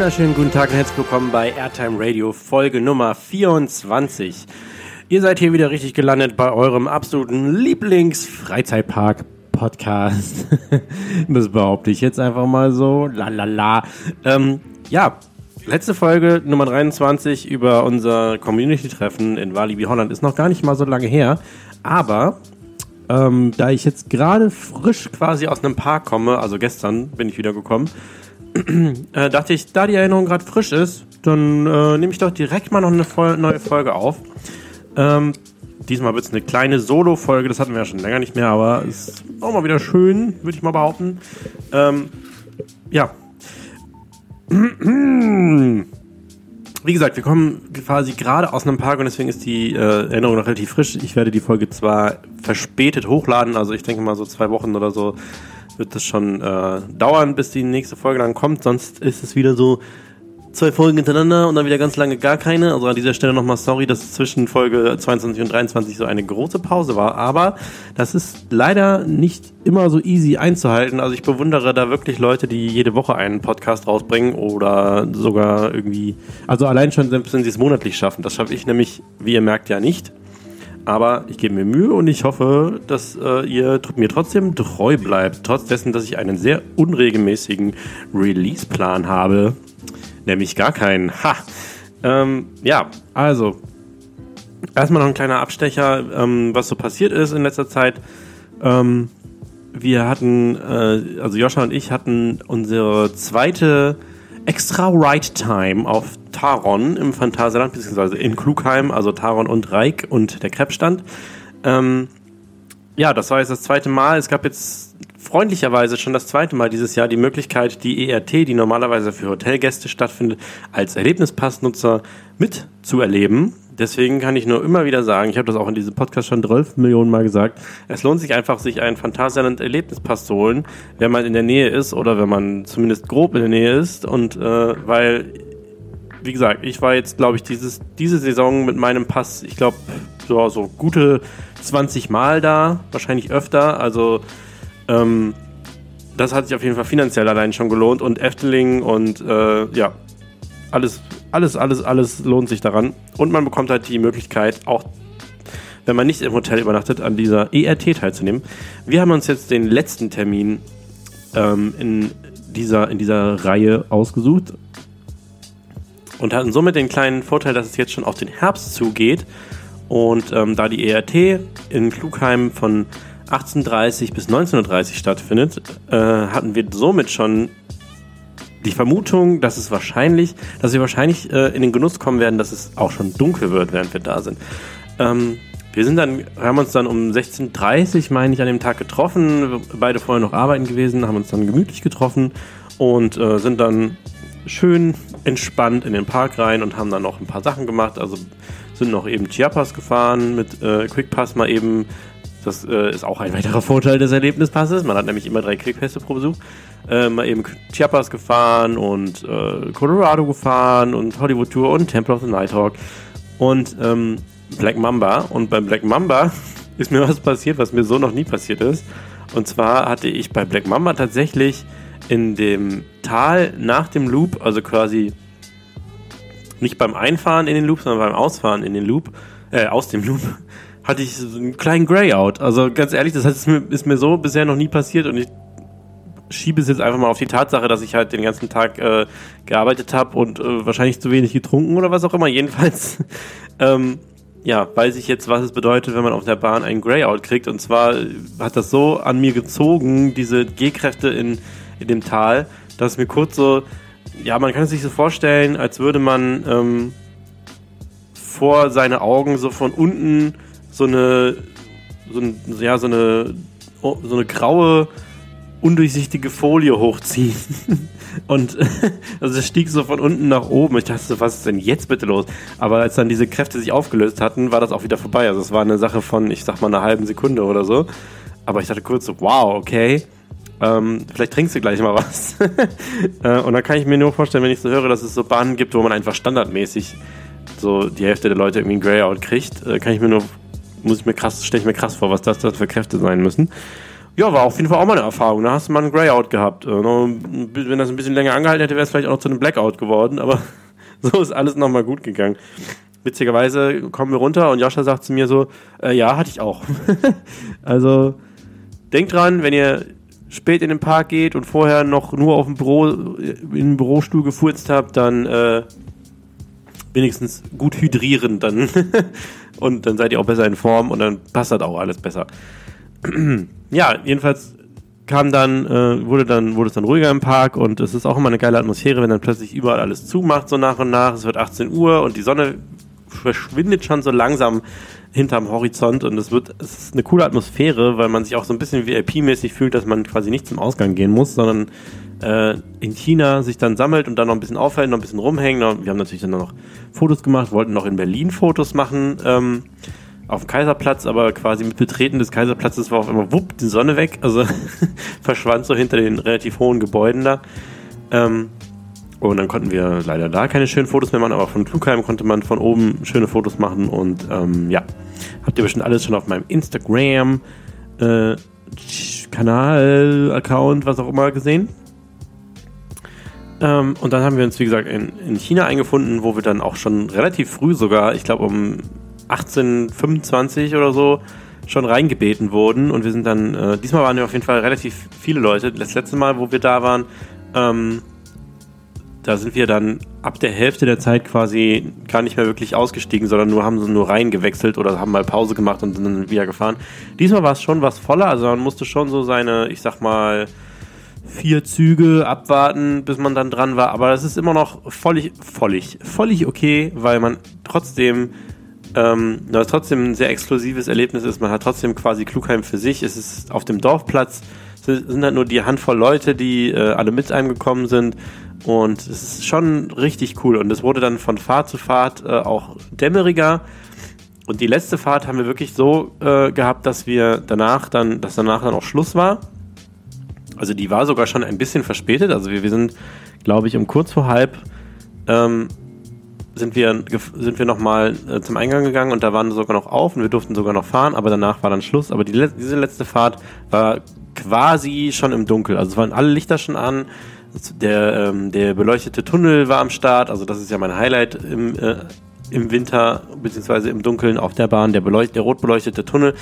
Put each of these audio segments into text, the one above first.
Wunderschönen guten Tag und herzlich willkommen bei Airtime Radio Folge Nummer 24. Ihr seid hier wieder richtig gelandet bei eurem absoluten Lieblings-Freizeitpark Podcast. das behaupte ich jetzt einfach mal so. Lalala. Ähm, ja, letzte Folge Nummer 23 über unser Community-Treffen in Walibi Holland ist noch gar nicht mal so lange her. Aber ähm, da ich jetzt gerade frisch quasi aus einem Park komme, also gestern bin ich wieder gekommen, äh, dachte ich, da die Erinnerung gerade frisch ist, dann äh, nehme ich doch direkt mal noch eine Vol neue Folge auf. Ähm, diesmal wird es eine kleine Solo-Folge, das hatten wir ja schon länger nicht mehr, aber ist auch mal wieder schön, würde ich mal behaupten. Ähm, ja. Wie gesagt, wir kommen quasi gerade aus einem Park und deswegen ist die äh, Erinnerung noch relativ frisch. Ich werde die Folge zwar verspätet hochladen, also ich denke mal so zwei Wochen oder so wird das schon äh, dauern, bis die nächste Folge dann kommt. Sonst ist es wieder so, zwei Folgen hintereinander und dann wieder ganz lange gar keine. Also an dieser Stelle nochmal sorry, dass zwischen Folge 22 und 23 so eine große Pause war. Aber das ist leider nicht immer so easy einzuhalten. Also ich bewundere da wirklich Leute, die jede Woche einen Podcast rausbringen oder sogar irgendwie, also allein schon, wenn sie es monatlich schaffen. Das schaffe ich nämlich, wie ihr merkt, ja nicht. Aber ich gebe mir Mühe und ich hoffe, dass äh, ihr mir trotzdem treu bleibt, trotz dessen, dass ich einen sehr unregelmäßigen Release-Plan habe. Nämlich gar keinen. Ha! Ähm, ja, also, erstmal noch ein kleiner Abstecher, ähm, was so passiert ist in letzter Zeit. Ähm, wir hatten, äh, also Joscha und ich hatten unsere zweite extra Ride Time auf Taron im Phantasialand, beziehungsweise in Klugheim, also Taron und Reik und der Krebsstand. Ähm, ja, das war jetzt das zweite Mal. Es gab jetzt freundlicherweise schon das zweite Mal dieses Jahr die Möglichkeit, die ERT, die normalerweise für Hotelgäste stattfindet, als Erlebnispassnutzer mitzuerleben. Deswegen kann ich nur immer wieder sagen, ich habe das auch in diesem Podcast schon 12 Millionen Mal gesagt, es lohnt sich einfach, sich einen Phantasialand Erlebnispass zu holen, wenn man in der Nähe ist oder wenn man zumindest grob in der Nähe ist. Und äh, weil, wie gesagt, ich war jetzt, glaube ich, dieses, diese Saison mit meinem Pass, ich glaube, so, so gute 20 Mal da, wahrscheinlich öfter. Also ähm, das hat sich auf jeden Fall finanziell allein schon gelohnt und Efteling und äh, ja, alles, alles, alles, alles lohnt sich daran. Und man bekommt halt die Möglichkeit, auch wenn man nicht im Hotel übernachtet, an dieser ERT teilzunehmen. Wir haben uns jetzt den letzten Termin ähm, in, dieser, in dieser Reihe ausgesucht und hatten somit den kleinen Vorteil, dass es jetzt schon auf den Herbst zugeht. Und ähm, da die ERT in Klugheim von 1830 bis 1930 stattfindet, äh, hatten wir somit schon die Vermutung, dass es wahrscheinlich, dass wir wahrscheinlich äh, in den Genuss kommen werden, dass es auch schon dunkel wird, während wir da sind. Ähm, wir sind dann, haben uns dann um 16.30 Uhr, meine ich, an dem Tag getroffen. Beide vorher noch arbeiten gewesen, haben uns dann gemütlich getroffen und äh, sind dann schön entspannt in den Park rein und haben dann noch ein paar Sachen gemacht. Also sind noch eben Chiapas gefahren mit äh, Quickpass mal eben das äh, ist auch ein weiterer Vorteil des Erlebnispasses. Man hat nämlich immer drei Quickpässe pro Besuch. Äh, mal eben Chiapas gefahren und äh, Colorado gefahren und Hollywood Tour und Temple of the Nighthawk und ähm, Black Mamba. Und beim Black Mamba ist mir was passiert, was mir so noch nie passiert ist. Und zwar hatte ich bei Black Mamba tatsächlich in dem Tal nach dem Loop, also quasi nicht beim Einfahren in den Loop, sondern beim Ausfahren in den Loop, äh, aus dem Loop, hatte ich so einen kleinen Grayout. Also ganz ehrlich, das ist mir, ist mir so bisher noch nie passiert und ich schiebe es jetzt einfach mal auf die Tatsache, dass ich halt den ganzen Tag äh, gearbeitet habe und äh, wahrscheinlich zu wenig getrunken oder was auch immer. Jedenfalls, ähm, ja, weiß ich jetzt, was es bedeutet, wenn man auf der Bahn einen Grayout kriegt. Und zwar hat das so an mir gezogen, diese G-Kräfte in, in dem Tal, dass mir kurz so, ja, man kann es sich so vorstellen, als würde man ähm, vor seine Augen so von unten so eine, so, ein, ja, so eine, so eine graue, undurchsichtige Folie hochziehen. Und also es stieg so von unten nach oben. Ich dachte, was ist denn jetzt bitte los? Aber als dann diese Kräfte sich aufgelöst hatten, war das auch wieder vorbei. Also es war eine Sache von, ich sag mal, einer halben Sekunde oder so. Aber ich dachte kurz so, wow, okay. Ähm, vielleicht trinkst du gleich mal was. äh, und dann kann ich mir nur vorstellen, wenn ich so höre, dass es so Bahnen gibt, wo man einfach standardmäßig so die Hälfte der Leute irgendwie ein Grayout kriegt, äh, kann ich mir nur muss ich mir krass, stelle ich mir krass vor, was das, das für Kräfte sein müssen. Ja, war auf jeden Fall auch mal eine Erfahrung. Da hast du mal einen Greyout gehabt. Äh, wenn das ein bisschen länger angehalten hätte, wäre es vielleicht auch noch zu einem Blackout geworden, aber so ist alles nochmal gut gegangen. Witzigerweise kommen wir runter und Joscha sagt zu mir so, äh, ja, hatte ich auch. also denkt dran, wenn ihr spät in den Park geht und vorher noch nur auf dem Büro, in den Bürostuhl gefurzt habt, dann äh, wenigstens gut hydrieren dann. und dann seid ihr auch besser in Form und dann passt das auch alles besser. ja, jedenfalls kam dann, äh, wurde dann, wurde es dann ruhiger im Park und es ist auch immer eine geile Atmosphäre, wenn dann plötzlich überall alles zumacht, so nach und nach. Es wird 18 Uhr und die Sonne verschwindet schon so langsam hinterm Horizont und es wird, es ist eine coole Atmosphäre, weil man sich auch so ein bisschen VIP-mäßig fühlt, dass man quasi nicht zum Ausgang gehen muss, sondern äh, in China sich dann sammelt und dann noch ein bisschen aufhält, noch ein bisschen rumhängen. Wir haben natürlich dann noch Fotos gemacht, wollten noch in Berlin Fotos machen, ähm, auf dem Kaiserplatz, aber quasi mit Betreten des Kaiserplatzes war auf einmal wupp, die Sonne weg, also verschwand so hinter den relativ hohen Gebäuden da. Ähm, und dann konnten wir leider da keine schönen Fotos mehr machen, aber von Klugheim konnte man von oben schöne Fotos machen. Und ähm, ja, habt ihr bestimmt alles schon auf meinem Instagram äh, Kanal, Account, was auch immer gesehen. Ähm, und dann haben wir uns, wie gesagt, in, in China eingefunden, wo wir dann auch schon relativ früh sogar, ich glaube um 1825 oder so, schon reingebeten wurden. Und wir sind dann, äh, diesmal waren wir auf jeden Fall relativ viele Leute. Das letzte Mal, wo wir da waren, ähm, da sind wir dann ab der Hälfte der Zeit quasi gar nicht mehr wirklich ausgestiegen, sondern nur haben sie nur reingewechselt oder haben mal Pause gemacht und sind dann wieder gefahren. Diesmal war es schon was voller, also man musste schon so seine, ich sag mal, vier Züge abwarten, bis man dann dran war. Aber das ist immer noch völlig, völlig, völlig okay, weil man trotzdem, ähm, das trotzdem ein sehr exklusives Erlebnis ist. Man hat trotzdem quasi Klugheim für sich. Es ist auf dem Dorfplatz sind halt nur die Handvoll Leute, die äh, alle mit einem gekommen sind. Und es ist schon richtig cool. Und es wurde dann von Fahrt zu Fahrt äh, auch dämmeriger. Und die letzte Fahrt haben wir wirklich so äh, gehabt, dass wir danach dann, dass danach dann auch Schluss war. Also die war sogar schon ein bisschen verspätet. Also wir, wir sind, glaube ich, um kurz vor halb ähm, sind wir, sind wir nochmal äh, zum Eingang gegangen und da waren wir sogar noch auf und wir durften sogar noch fahren, aber danach war dann Schluss. Aber die, diese letzte Fahrt war quasi schon im Dunkel. Also es waren alle Lichter schon an. Der, ähm, der beleuchtete Tunnel war am Start. Also das ist ja mein Highlight im, äh, im Winter, beziehungsweise im Dunkeln auf der Bahn. Der, beleucht der rot beleuchtete Tunnel.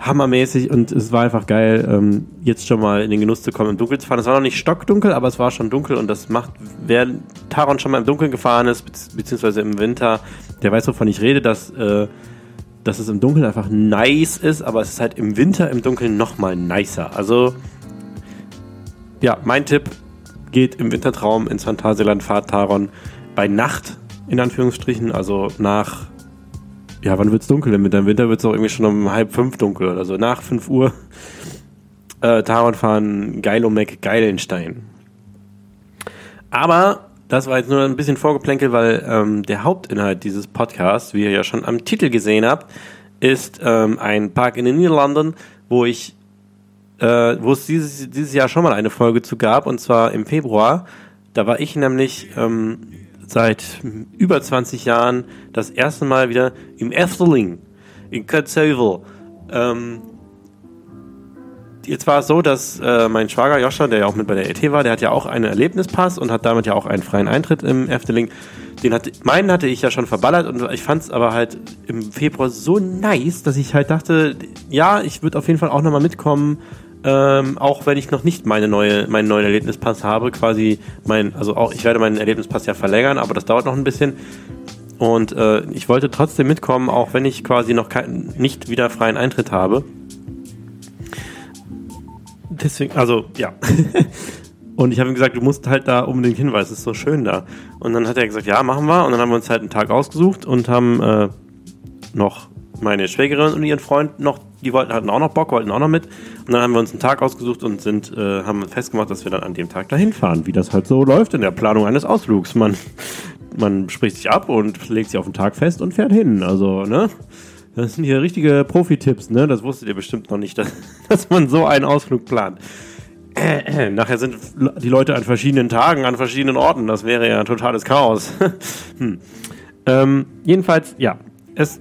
Hammermäßig und es war einfach geil, ähm, jetzt schon mal in den Genuss zu kommen, im Dunkeln zu fahren. Es war noch nicht stockdunkel, aber es war schon dunkel und das macht, wer Taron schon mal im Dunkeln gefahren ist, beziehungsweise im Winter, der weiß, wovon ich rede, dass äh, dass es im Dunkeln einfach nice ist, aber es ist halt im Winter im Dunkeln nochmal nicer. Also, ja, mein Tipp geht im Wintertraum ins Phantasialand Fahrt Taron bei Nacht, in Anführungsstrichen, also nach, ja, wann wird es dunkel im Winter? Im Winter wird es auch irgendwie schon um halb fünf dunkel oder so, nach fünf Uhr. Äh, Taron fahren Geilomek Geilenstein. Aber das war jetzt nur ein bisschen Vorgeplänkel, weil ähm, der Hauptinhalt dieses Podcasts, wie ihr ja schon am Titel gesehen habt, ist ähm, ein Park in den Niederlanden, wo ich, äh, wo es dieses, dieses Jahr schon mal eine Folge zu gab, und zwar im Februar. Da war ich nämlich ähm, seit über 20 Jahren das erste Mal wieder im Efteling in Kötzövel. Ähm, jetzt war es so, dass äh, mein Schwager Joscha, der ja auch mit bei der ET war, der hat ja auch einen Erlebnispass und hat damit ja auch einen freien Eintritt im Efteling. Den hatte, meinen hatte ich ja schon verballert und ich fand es aber halt im Februar so nice, dass ich halt dachte, ja, ich würde auf jeden Fall auch nochmal mitkommen, ähm, auch wenn ich noch nicht meine neue, meinen neuen Erlebnispass habe, quasi mein, also auch, ich werde meinen Erlebnispass ja verlängern, aber das dauert noch ein bisschen. Und äh, ich wollte trotzdem mitkommen, auch wenn ich quasi noch kein, nicht wieder freien Eintritt habe deswegen, also ja. Und ich habe ihm gesagt, du musst halt da unbedingt hin, weil es ist so schön da. Und dann hat er gesagt, ja, machen wir. Und dann haben wir uns halt einen Tag ausgesucht und haben äh, noch meine Schwägerin und ihren Freund noch, die wollten hatten auch noch Bock, wollten auch noch mit. Und dann haben wir uns einen Tag ausgesucht und sind, äh, haben festgemacht, dass wir dann an dem Tag dahin fahren, wie das halt so läuft in der Planung eines Ausflugs. Man, man spricht sich ab und legt sich auf den Tag fest und fährt hin. Also, ne? Das sind hier richtige Profi-Tipps, ne? Das wusstet ihr bestimmt noch nicht, dass, dass man so einen Ausflug plant. Äh, äh, nachher sind die Leute an verschiedenen Tagen, an verschiedenen Orten. Das wäre ja ein totales Chaos. hm. ähm, jedenfalls, ja. Es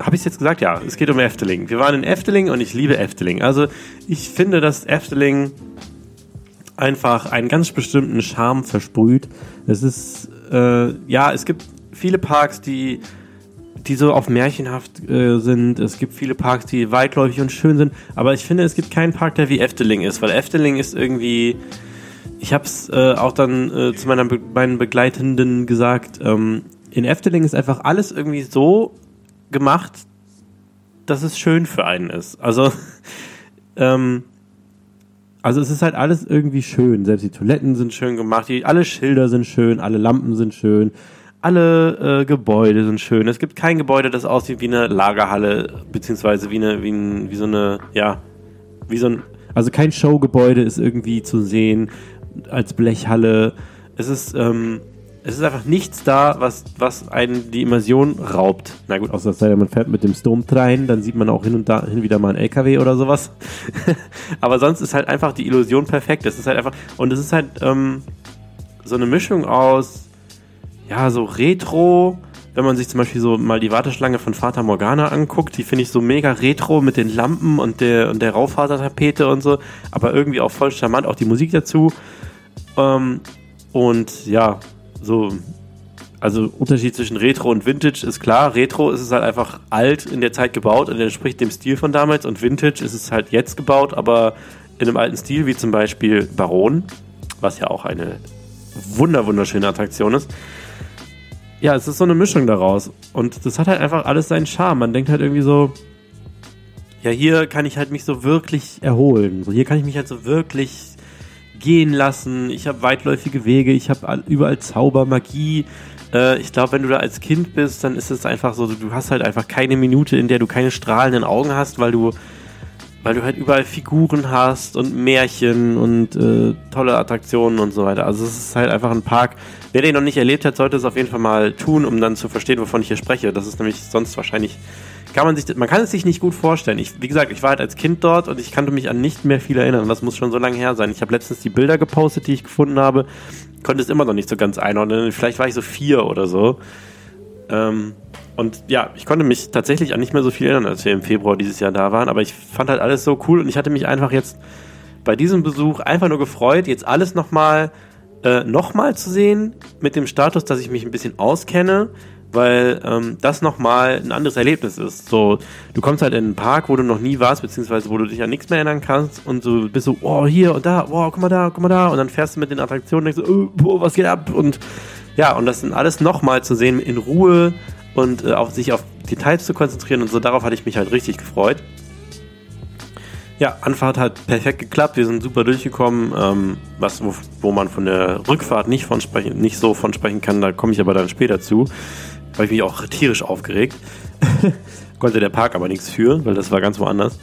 habe ich es jetzt gesagt? Ja, es geht um Efteling. Wir waren in Efteling und ich liebe Efteling. Also ich finde, dass Efteling einfach einen ganz bestimmten Charme versprüht. Es ist, äh, ja, es gibt viele Parks, die, die so auf märchenhaft äh, sind. Es gibt viele Parks, die weitläufig und schön sind. Aber ich finde, es gibt keinen Park, der wie Efteling ist, weil Efteling ist irgendwie. Ich habe es äh, auch dann äh, zu meiner Be meinen Begleitenden gesagt. Ähm, in Efteling ist einfach alles irgendwie so gemacht, dass es schön für einen ist. Also, ähm, also es ist halt alles irgendwie schön. Selbst die Toiletten sind schön gemacht, die, alle Schilder sind schön, alle Lampen sind schön, alle äh, Gebäude sind schön. Es gibt kein Gebäude, das aussieht wie eine Lagerhalle, beziehungsweise wie eine, wie, ein, wie so eine, ja, wie so ein, also kein Showgebäude ist irgendwie zu sehen als Blechhalle. Es ist, ähm, es ist einfach nichts da, was, was einen die Immersion raubt. Na gut, außer dass man fährt mit dem Sturmtrein, dann sieht man auch hin und da hin wieder mal ein LKW oder sowas. Aber sonst ist halt einfach die Illusion perfekt. Es ist halt einfach, und es ist halt ähm, so eine Mischung aus, ja, so Retro, wenn man sich zum Beispiel so mal die Warteschlange von Fata Morgana anguckt, die finde ich so mega retro mit den Lampen und der, und der Raufasertapete und so, aber irgendwie auch voll charmant, auch die Musik dazu. Ähm, und ja, so, also Unterschied zwischen Retro und Vintage ist klar. Retro ist es halt einfach alt in der Zeit gebaut und entspricht dem Stil von damals und Vintage ist es halt jetzt gebaut, aber in einem alten Stil, wie zum Beispiel Baron, was ja auch eine wunder wunderschöne Attraktion ist. Ja, es ist so eine Mischung daraus und das hat halt einfach alles seinen Charme. Man denkt halt irgendwie so, ja, hier kann ich halt mich so wirklich erholen. So, hier kann ich mich halt so wirklich gehen lassen. Ich habe weitläufige Wege, ich habe überall Zauber, Magie. Äh, ich glaube, wenn du da als Kind bist, dann ist es einfach so, du hast halt einfach keine Minute, in der du keine strahlenden Augen hast, weil du weil du halt überall Figuren hast und Märchen und äh, tolle Attraktionen und so weiter. Also es ist halt einfach ein Park. Wer den noch nicht erlebt hat, sollte es auf jeden Fall mal tun, um dann zu verstehen, wovon ich hier spreche. Das ist nämlich sonst wahrscheinlich kann man sich, man kann es sich nicht gut vorstellen. Ich, wie gesagt, ich war halt als Kind dort und ich kannte mich an nicht mehr viel erinnern. Das muss schon so lange her sein. Ich habe letztens die Bilder gepostet, die ich gefunden habe, konnte es immer noch nicht so ganz einordnen. Vielleicht war ich so vier oder so. Ähm, und ja, ich konnte mich tatsächlich an nicht mehr so viel erinnern, als wir im Februar dieses Jahr da waren. Aber ich fand halt alles so cool und ich hatte mich einfach jetzt bei diesem Besuch einfach nur gefreut, jetzt alles nochmal äh, nochmal zu sehen, mit dem Status, dass ich mich ein bisschen auskenne, weil ähm, das nochmal ein anderes Erlebnis ist. So, du kommst halt in einen Park, wo du noch nie warst, beziehungsweise wo du dich an nichts mehr erinnern kannst und so bist so, oh, hier und da, oh, guck mal da, guck mal da und dann fährst du mit den Attraktionen und denkst so, oh, was geht ab? Und ja, und das sind alles nochmal zu sehen in Ruhe und äh, auf sich auf Details zu konzentrieren und so, darauf hatte ich mich halt richtig gefreut. Ja, Anfahrt hat perfekt geklappt. Wir sind super durchgekommen. Ähm, was, wo, wo, man von der Rückfahrt nicht, von sprechen, nicht so von sprechen kann, da komme ich aber dann später zu habe ich mich auch tierisch aufgeregt. Konnte der Park aber nichts für, weil das war ganz woanders.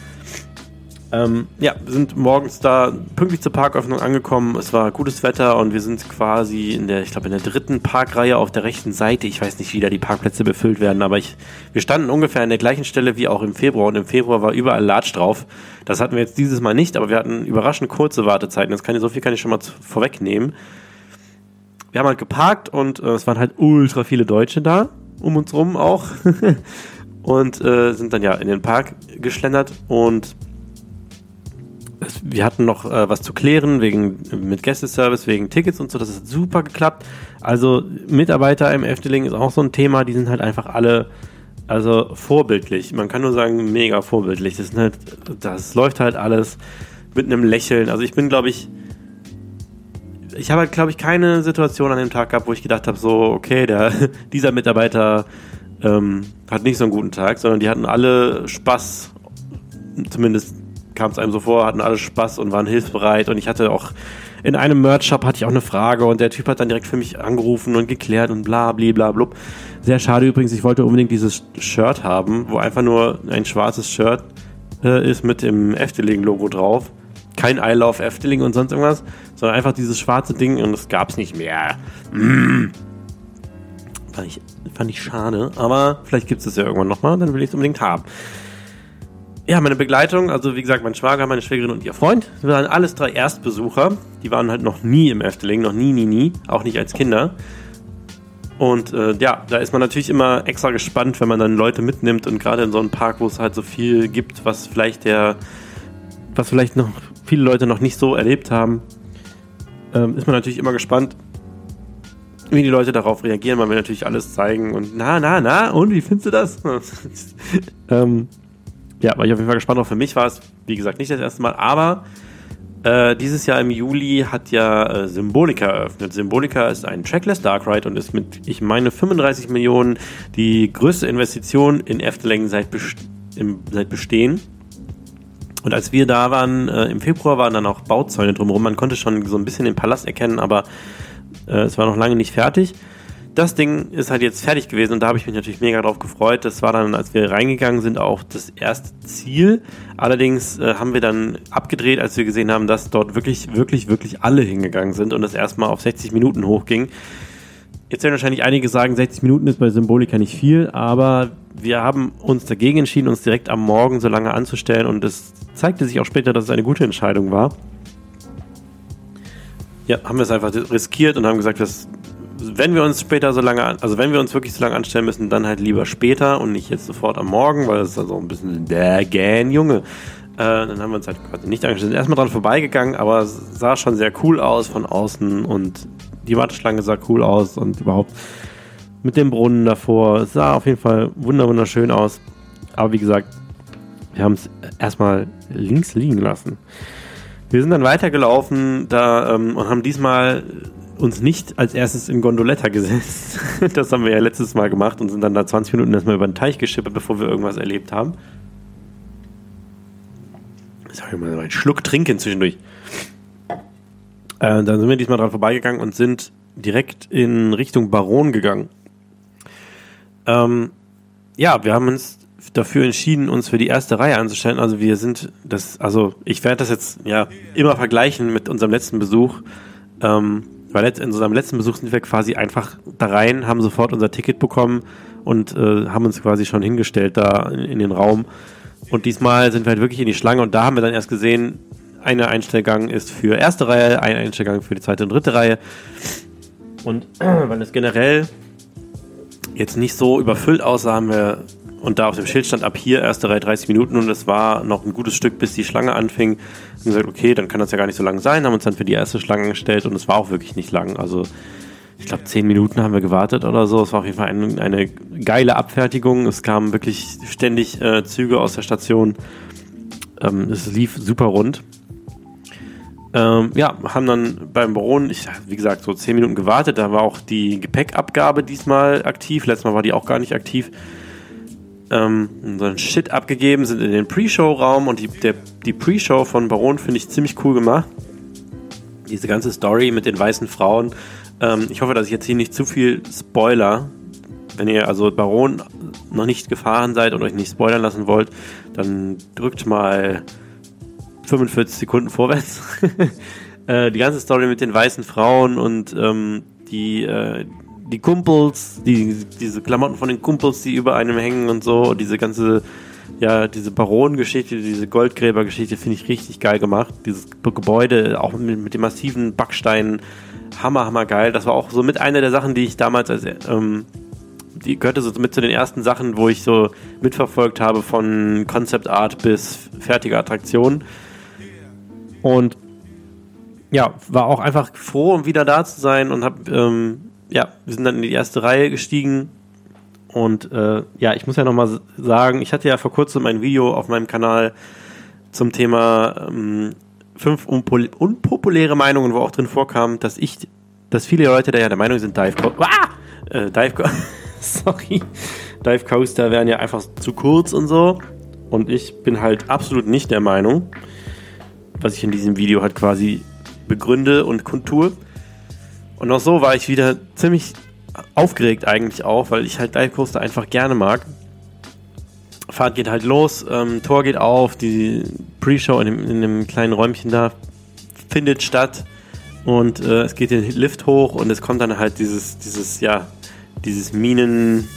Ähm, ja, sind morgens da pünktlich zur Parköffnung angekommen. Es war gutes Wetter und wir sind quasi in der, ich glaube, in der dritten Parkreihe auf der rechten Seite. Ich weiß nicht, wie da die Parkplätze befüllt werden, aber ich, wir standen ungefähr an der gleichen Stelle wie auch im Februar und im Februar war überall Latsch drauf. Das hatten wir jetzt dieses Mal nicht, aber wir hatten überraschend kurze Wartezeiten. Das kann ich, so viel kann ich schon mal vorwegnehmen. Wir haben halt geparkt und äh, es waren halt ultra viele Deutsche da um uns rum auch. und äh, sind dann ja in den Park geschlendert und es, wir hatten noch äh, was zu klären wegen mit Gästeservice, wegen Tickets und so. Das hat super geklappt. Also Mitarbeiter im Efteling ist auch so ein Thema. Die sind halt einfach alle also vorbildlich. Man kann nur sagen mega vorbildlich. Das, halt, das läuft halt alles mit einem Lächeln. Also ich bin glaube ich ich habe halt, glaube ich, keine Situation an dem Tag gehabt, wo ich gedacht habe, so, okay, der, dieser Mitarbeiter ähm, hat nicht so einen guten Tag, sondern die hatten alle Spaß, zumindest kam es einem so vor, hatten alle Spaß und waren hilfsbereit. Und ich hatte auch in einem Merch-Shop hatte ich auch eine Frage und der Typ hat dann direkt für mich angerufen und geklärt und bla bla bla blub. Sehr schade übrigens, ich wollte unbedingt dieses Shirt haben, wo einfach nur ein schwarzes Shirt äh, ist mit dem Efteling-Logo drauf kein I Love Efteling und sonst irgendwas, sondern einfach dieses schwarze Ding und es gab es nicht mehr. Mm. Fand, ich, fand ich schade, aber vielleicht gibt es das ja irgendwann nochmal, dann will ich es unbedingt haben. Ja, meine Begleitung, also wie gesagt, mein Schwager, meine Schwägerin und ihr Freund, waren alles drei Erstbesucher. Die waren halt noch nie im Efteling, noch nie, nie, nie, auch nicht als Kinder. Und äh, ja, da ist man natürlich immer extra gespannt, wenn man dann Leute mitnimmt und gerade in so einem Park, wo es halt so viel gibt, was vielleicht der, was vielleicht noch viele Leute noch nicht so erlebt haben, ähm, ist man natürlich immer gespannt, wie die Leute darauf reagieren, weil wir natürlich alles zeigen und na, na, na, und wie findest du das? ähm, ja, war ich auf jeden Fall gespannt. Auch für mich war es, wie gesagt, nicht das erste Mal, aber äh, dieses Jahr im Juli hat ja äh, Symbolica eröffnet. Symbolica ist ein Trackless Dark Ride und ist mit, ich meine, 35 Millionen die größte Investition in Efteling seit, Best im, seit Bestehen. Und als wir da waren, äh, im Februar waren dann auch Bauzäune drumherum. Man konnte schon so ein bisschen den Palast erkennen, aber äh, es war noch lange nicht fertig. Das Ding ist halt jetzt fertig gewesen und da habe ich mich natürlich mega drauf gefreut. Das war dann, als wir reingegangen sind, auch das erste Ziel. Allerdings äh, haben wir dann abgedreht, als wir gesehen haben, dass dort wirklich, wirklich, wirklich alle hingegangen sind und das erstmal auf 60 Minuten hochging. Jetzt werden wahrscheinlich einige sagen, 60 Minuten ist bei Symbolika nicht viel, aber wir haben uns dagegen entschieden, uns direkt am Morgen so lange anzustellen und es zeigte sich auch später, dass es eine gute Entscheidung war. Ja, haben wir es einfach riskiert und haben gesagt, dass, wenn wir uns später so lange, also wenn wir uns wirklich so lange anstellen müssen, dann halt lieber später und nicht jetzt sofort am Morgen, weil das ist also ein bisschen der Gähn Junge. Äh, dann haben wir uns halt quasi nicht angestellt. Erstmal dran vorbeigegangen, aber es sah schon sehr cool aus von außen und die Warteschlange sah cool aus und überhaupt mit dem Brunnen davor. Sah auf jeden Fall wunderschön aus. Aber wie gesagt, wir haben es erstmal links liegen lassen. Wir sind dann weitergelaufen da, ähm, und haben diesmal uns nicht als erstes in Gondoletta gesetzt. das haben wir ja letztes Mal gemacht und sind dann da 20 Minuten erstmal über den Teich geschippert, bevor wir irgendwas erlebt haben. Ich mal einen Schluck trinken zwischendurch. Äh, dann sind wir diesmal dran vorbeigegangen und sind direkt in Richtung Baron gegangen. Ähm, ja, wir haben uns dafür entschieden, uns für die erste Reihe anzustellen. Also wir sind das, also ich werde das jetzt ja immer vergleichen mit unserem letzten Besuch. Ähm, weil in unserem letzten Besuch sind wir quasi einfach da rein, haben sofort unser Ticket bekommen und äh, haben uns quasi schon hingestellt da in, in, den Raum. Und diesmal sind wir halt wirklich in die Schlange und da haben wir dann erst gesehen, eine Einstellgang ist für erste Reihe, ein Einstellgang für die zweite und dritte Reihe. Und weil es generell jetzt nicht so überfüllt aussah, haben wir und da auf dem Schild stand ab hier erste Reihe 30 Minuten und es war noch ein gutes Stück, bis die Schlange anfing. Und gesagt, okay, dann kann das ja gar nicht so lang sein, haben uns dann für die erste Schlange gestellt und es war auch wirklich nicht lang. Also ich glaube, 10 Minuten haben wir gewartet oder so. Es war auf jeden Fall eine, eine geile Abfertigung. Es kamen wirklich ständig äh, Züge aus der Station. Ähm, es lief super rund. Ähm, ja, haben dann beim Baron, ich, wie gesagt, so 10 Minuten gewartet. Da war auch die Gepäckabgabe diesmal aktiv. Letztes Mal war die auch gar nicht aktiv ähm, unseren Shit abgegeben, sind in den Pre-Show-Raum und die, die Pre-Show von Baron finde ich ziemlich cool gemacht. Diese ganze Story mit den weißen Frauen. Ähm, ich hoffe, dass ich jetzt hier nicht zu viel Spoiler. Wenn ihr also Baron noch nicht gefahren seid und euch nicht spoilern lassen wollt, dann drückt mal 45 Sekunden vorwärts. äh, die ganze Story mit den weißen Frauen und ähm, die, äh, die Kumpels, die, diese Klamotten von den Kumpels, die über einem hängen und so, diese ganze, ja, diese Baronengeschichte, diese Goldgräbergeschichte finde ich richtig geil gemacht. Dieses Gebäude, auch mit, mit den massiven Backsteinen, hammer, hammer geil. Das war auch so mit einer der Sachen, die ich damals als, ähm, die gehörte so mit zu den ersten Sachen, wo ich so mitverfolgt habe von Concept Art bis fertige Attraktion. Und ja, war auch einfach froh, um wieder da zu sein und habe ähm, ja, wir sind dann in die erste Reihe gestiegen. Und äh, ja, ich muss ja nochmal sagen, ich hatte ja vor kurzem ein Video auf meinem Kanal zum Thema ähm, fünf unpopuläre Meinungen, wo auch drin vorkam, dass ich, dass viele Leute da ja der Meinung sind, Dive Coaster, ah! äh, Dive, Co sorry, Dive Coaster wären ja einfach zu kurz und so. Und ich bin halt absolut nicht der Meinung, was ich in diesem Video halt quasi begründe und kundtue. Und auch so war ich wieder ziemlich aufgeregt eigentlich auch, weil ich halt Dive Coaster einfach gerne mag. Fahrt geht halt los, ähm, Tor geht auf, die Pre-Show in, in dem, kleinen Räumchen da findet statt und äh, es geht den Lift hoch und es kommt dann halt dieses, dieses, ja, dieses Minen,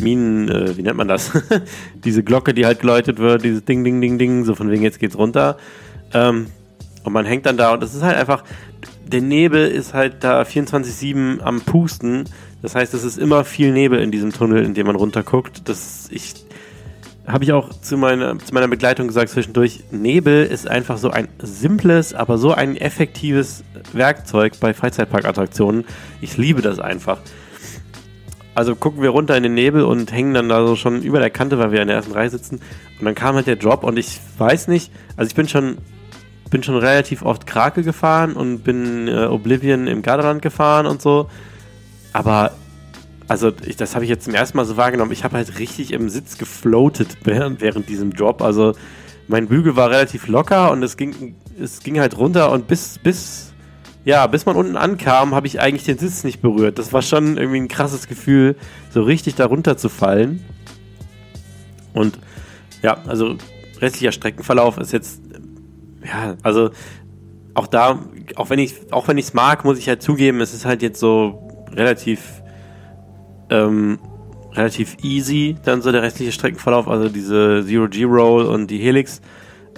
Minen, äh, wie nennt man das? Diese Glocke, die halt geläutet wird, dieses Ding, Ding, Ding, Ding, so von wegen jetzt geht's runter. Ähm, und man hängt dann da und das ist halt einfach, der Nebel ist halt da 24-7 am Pusten. Das heißt, es ist immer viel Nebel in diesem Tunnel, in dem man runterguckt. Das ich habe ich auch zu meiner, zu meiner Begleitung gesagt zwischendurch, Nebel ist einfach so ein simples, aber so ein effektives Werkzeug bei Freizeitparkattraktionen. Ich liebe das einfach. Also gucken wir runter in den Nebel und hängen dann da so schon über der Kante, weil wir in der ersten Reihe sitzen. Und dann kam halt der Drop und ich weiß nicht, also ich bin schon, bin schon relativ oft Krake gefahren und bin äh, Oblivion im Garderland gefahren und so. Aber also ich, das habe ich jetzt zum ersten Mal so wahrgenommen. Ich habe halt richtig im Sitz gefloatet während, während diesem Drop. Also mein Bügel war relativ locker und es ging, es ging halt runter und bis, bis, ja, bis man unten ankam, habe ich eigentlich den Sitz nicht berührt. Das war schon irgendwie ein krasses Gefühl, so richtig darunter zu fallen. Und ja, also restlicher Streckenverlauf ist jetzt, ja, also auch da, auch wenn ich, es mag, muss ich halt zugeben, es ist halt jetzt so relativ ähm, relativ easy dann so der restliche Streckenverlauf, also diese Zero-G-Roll und die Helix.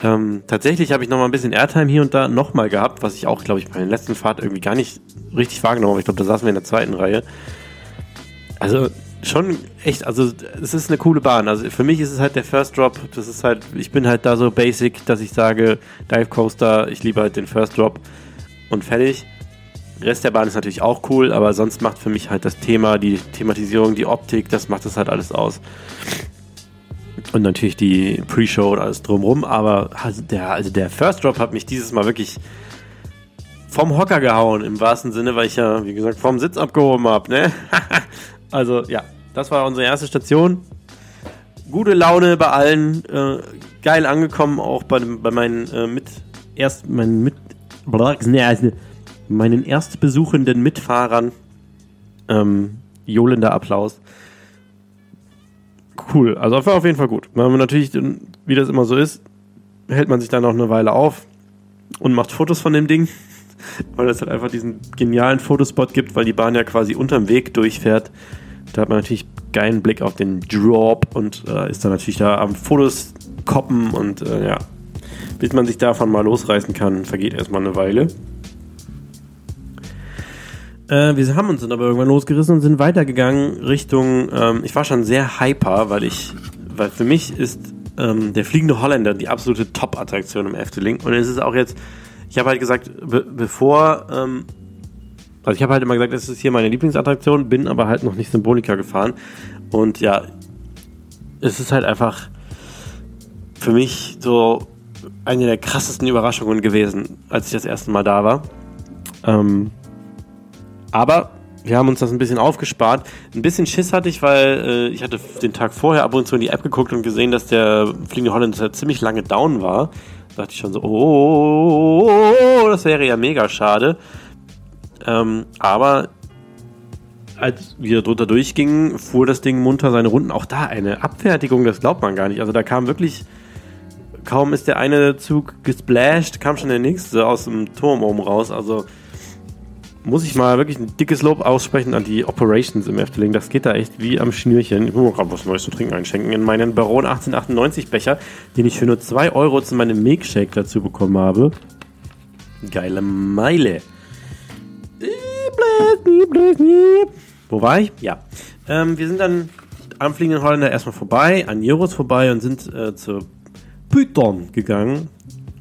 Ähm, tatsächlich habe ich noch mal ein bisschen Airtime hier und da nochmal gehabt, was ich auch, glaube ich, bei der letzten Fahrt irgendwie gar nicht richtig wahrgenommen habe. Ich glaube, da saßen wir in der zweiten Reihe. Also schon echt, also es ist eine coole Bahn. Also für mich ist es halt der First Drop. Das ist halt, ich bin halt da so basic, dass ich sage, Dive Coaster, ich liebe halt den First Drop und fertig. Rest der Bahn ist natürlich auch cool, aber sonst macht für mich halt das Thema, die Thematisierung, die Optik, das macht das halt alles aus. Und natürlich die Pre-Show und alles drumrum, aber also der, also der First Drop hat mich dieses Mal wirklich vom Hocker gehauen, im wahrsten Sinne, weil ich ja, wie gesagt, vom Sitz abgehoben habe, ne? also, ja, das war unsere erste Station. Gute Laune bei allen, äh, geil angekommen, auch bei, bei meinen äh, mit, erst meinen mit, meinen erstbesuchenden Mitfahrern. Ähm, johlender Applaus. Cool, also war auf jeden Fall gut. Weil man natürlich, wie das immer so ist, hält man sich dann noch eine Weile auf und macht Fotos von dem Ding, weil es halt einfach diesen genialen Fotospot gibt, weil die Bahn ja quasi unterm Weg durchfährt. Da hat man natürlich geilen Blick auf den Drop und äh, ist dann natürlich da am Fotos koppen und äh, ja, bis man sich davon mal losreißen kann, vergeht erstmal eine Weile. Äh, wir haben uns dann aber irgendwann losgerissen und sind weitergegangen Richtung, ähm, ich war schon sehr hyper, weil ich, weil für mich ist ähm, der fliegende Holländer die absolute Top-Attraktion im Efteling. Und es ist auch jetzt, ich habe halt gesagt, be bevor, ähm, also ich habe halt immer gesagt, das ist hier meine Lieblingsattraktion, bin aber halt noch nicht Symbolika gefahren. Und ja, es ist halt einfach für mich so eine der krassesten Überraschungen gewesen, als ich das erste Mal da war. Ähm, aber wir haben uns das ein bisschen aufgespart. Ein bisschen Schiss hatte ich, weil äh, ich hatte den Tag vorher ab und zu in die App geguckt und gesehen, dass der Fliegende Holländer ziemlich lange down war. Da dachte ich schon so, oh, das wäre ja mega schade. Ähm, aber als wir drunter durchgingen, fuhr das Ding munter seine Runden. Auch da eine Abfertigung, das glaubt man gar nicht. Also da kam wirklich, kaum ist der eine Zug gesplashed, kam schon der nächste aus dem Turm oben raus. Also muss ich mal wirklich ein dickes Lob aussprechen an die Operations im Efteling. Das geht da echt wie am Schnürchen. Ich muss gerade was Neues zu trinken einschenken in meinen Baron 1898 Becher, den ich für nur 2 Euro zu meinem Milkshake dazu bekommen habe. Geile Meile. Wo war ich? Ja. Ähm, wir sind dann am fliegenden Holländer erstmal vorbei, an Jeros vorbei und sind äh, zur Python gegangen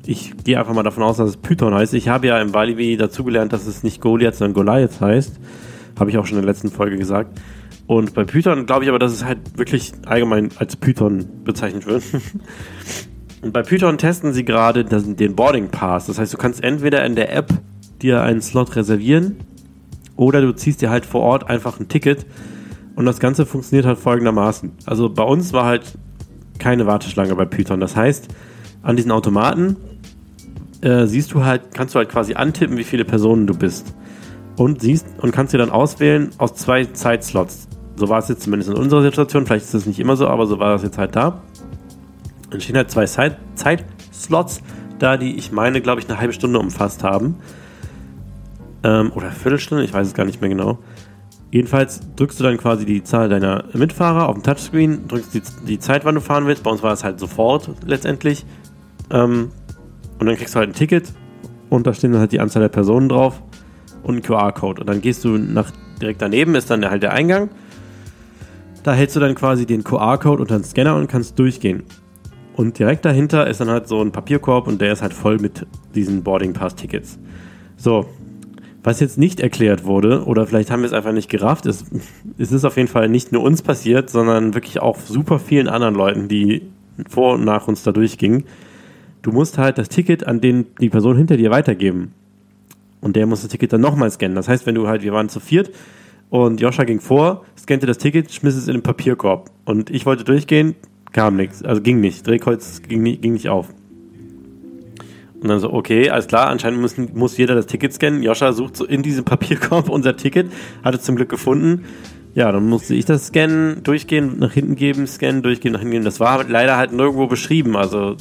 ich gehe einfach mal davon aus, dass es Python heißt. Ich habe ja im Walibi dazugelernt, dass es nicht Goliath, sondern Goliath heißt. Habe ich auch schon in der letzten Folge gesagt. Und bei Python glaube ich aber, dass es halt wirklich allgemein als Python bezeichnet wird. Und bei Python testen sie gerade den Boarding Pass. Das heißt, du kannst entweder in der App dir einen Slot reservieren oder du ziehst dir halt vor Ort einfach ein Ticket. Und das Ganze funktioniert halt folgendermaßen. Also bei uns war halt keine Warteschlange bei Python. Das heißt, an diesen Automaten äh, siehst du halt, kannst du halt quasi antippen, wie viele Personen du bist. Und siehst und kannst dir dann auswählen aus zwei Zeitslots. So war es jetzt zumindest in unserer Situation, vielleicht ist das nicht immer so, aber so war das jetzt halt da. Dann stehen halt zwei Zeit Zeitslots da, die ich meine, glaube ich, eine halbe Stunde umfasst haben. Ähm, oder Viertelstunde, ich weiß es gar nicht mehr genau. Jedenfalls drückst du dann quasi die Zahl deiner Mitfahrer auf dem Touchscreen, drückst die, die Zeit, wann du fahren willst. Bei uns war es halt sofort letztendlich. Ähm, und dann kriegst du halt ein Ticket und da stehen dann halt die Anzahl der Personen drauf und ein QR-Code. Und dann gehst du nach direkt daneben ist dann halt der Eingang. Da hältst du dann quasi den QR-Code unter den Scanner und kannst durchgehen. Und direkt dahinter ist dann halt so ein Papierkorb und der ist halt voll mit diesen Boarding Pass-Tickets. So, was jetzt nicht erklärt wurde, oder vielleicht haben wir es einfach nicht gerafft, ist, es ist auf jeden Fall nicht nur uns passiert, sondern wirklich auch super vielen anderen Leuten, die vor und nach uns da durchgingen. Du musst halt das Ticket an den die Person hinter dir weitergeben. Und der muss das Ticket dann nochmal scannen. Das heißt, wenn du halt, wir waren zu viert und Joscha ging vor, scannte das Ticket, schmiss es in den Papierkorb. Und ich wollte durchgehen, kam nichts. Also ging nicht. Drehkreuz ging nicht, ging nicht auf. Und dann so, okay, alles klar, anscheinend muss, muss jeder das Ticket scannen. Joscha sucht so in diesem Papierkorb unser Ticket, hat es zum Glück gefunden. Ja, dann musste ich das scannen, durchgehen, nach hinten geben, scannen, durchgehen, nach hinten geben. Das war leider halt nirgendwo beschrieben. Also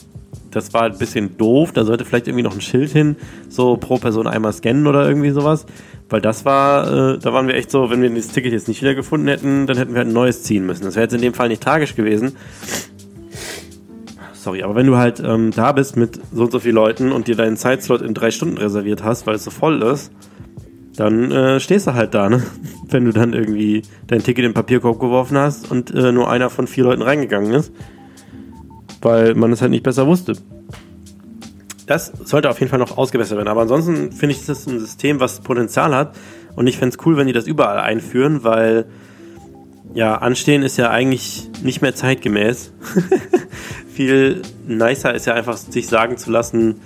das war ein bisschen doof. Da sollte vielleicht irgendwie noch ein Schild hin, so pro Person einmal scannen oder irgendwie sowas. Weil das war, äh, da waren wir echt so, wenn wir das Ticket jetzt nicht wiedergefunden hätten, dann hätten wir halt ein neues ziehen müssen. Das wäre jetzt in dem Fall nicht tragisch gewesen. Sorry, aber wenn du halt ähm, da bist mit so und so vielen Leuten und dir deinen Zeitslot in drei Stunden reserviert hast, weil es so voll ist, dann äh, stehst du halt da, ne? Wenn du dann irgendwie dein Ticket in den Papierkorb geworfen hast und äh, nur einer von vier Leuten reingegangen ist, weil man es halt nicht besser wusste. Das sollte auf jeden Fall noch ausgebessert werden. Aber ansonsten finde ich, das ist ein System, was Potenzial hat. Und ich fände es cool, wenn die das überall einführen, weil ja, anstehen ist ja eigentlich nicht mehr zeitgemäß. Viel nicer ist ja einfach, sich sagen zu lassen,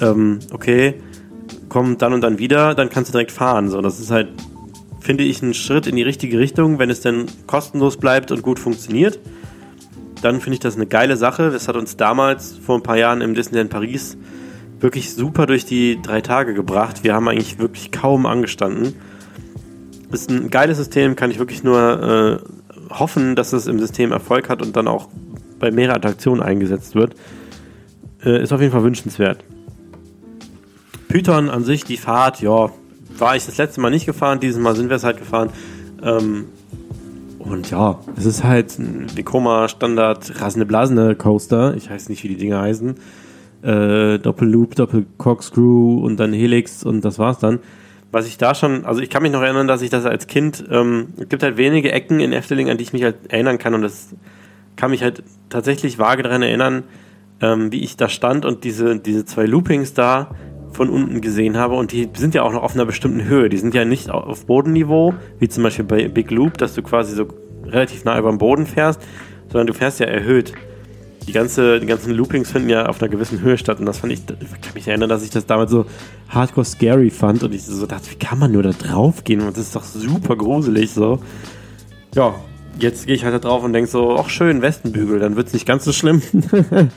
ähm, okay, komm dann und dann wieder, dann kannst du direkt fahren. So, das ist halt, finde ich, ein Schritt in die richtige Richtung, wenn es denn kostenlos bleibt und gut funktioniert. Dann finde ich das eine geile Sache. Das hat uns damals vor ein paar Jahren im Disneyland Paris wirklich super durch die drei Tage gebracht. Wir haben eigentlich wirklich kaum angestanden. Ist ein geiles System, kann ich wirklich nur äh, hoffen, dass es im System Erfolg hat und dann auch bei mehreren Attraktionen eingesetzt wird. Äh, ist auf jeden Fall wünschenswert. Python an sich, die Fahrt, ja, war ich das letzte Mal nicht gefahren, dieses Mal sind wir es halt gefahren. Ähm, und ja, es ist halt ein Vekoma Standard rasende blasende Coaster. Ich weiß nicht, wie die Dinge heißen äh, Doppelloop, Doppel-Corkscrew und dann Helix und das war's dann. Was ich da schon, also ich kann mich noch erinnern, dass ich das als Kind, ähm, es gibt halt wenige Ecken in Efteling, an die ich mich halt erinnern kann und das kann mich halt tatsächlich vage daran erinnern, ähm, wie ich da stand und diese, diese zwei Loopings da von unten gesehen habe und die sind ja auch noch auf einer bestimmten Höhe. Die sind ja nicht auf Bodenniveau, wie zum Beispiel bei Big Loop, dass du quasi so relativ nah über dem Boden fährst, sondern du fährst ja erhöht die, ganze, die ganzen Loopings finden ja auf einer gewissen Höhe statt und das fand ich, ich kann mich erinnern, dass ich das damals so hardcore scary fand und ich so dachte, wie kann man nur da drauf gehen und das ist doch super gruselig so. Ja, jetzt gehe ich halt da drauf und denke so, ach schön, Westenbügel, dann wird es nicht ganz so schlimm.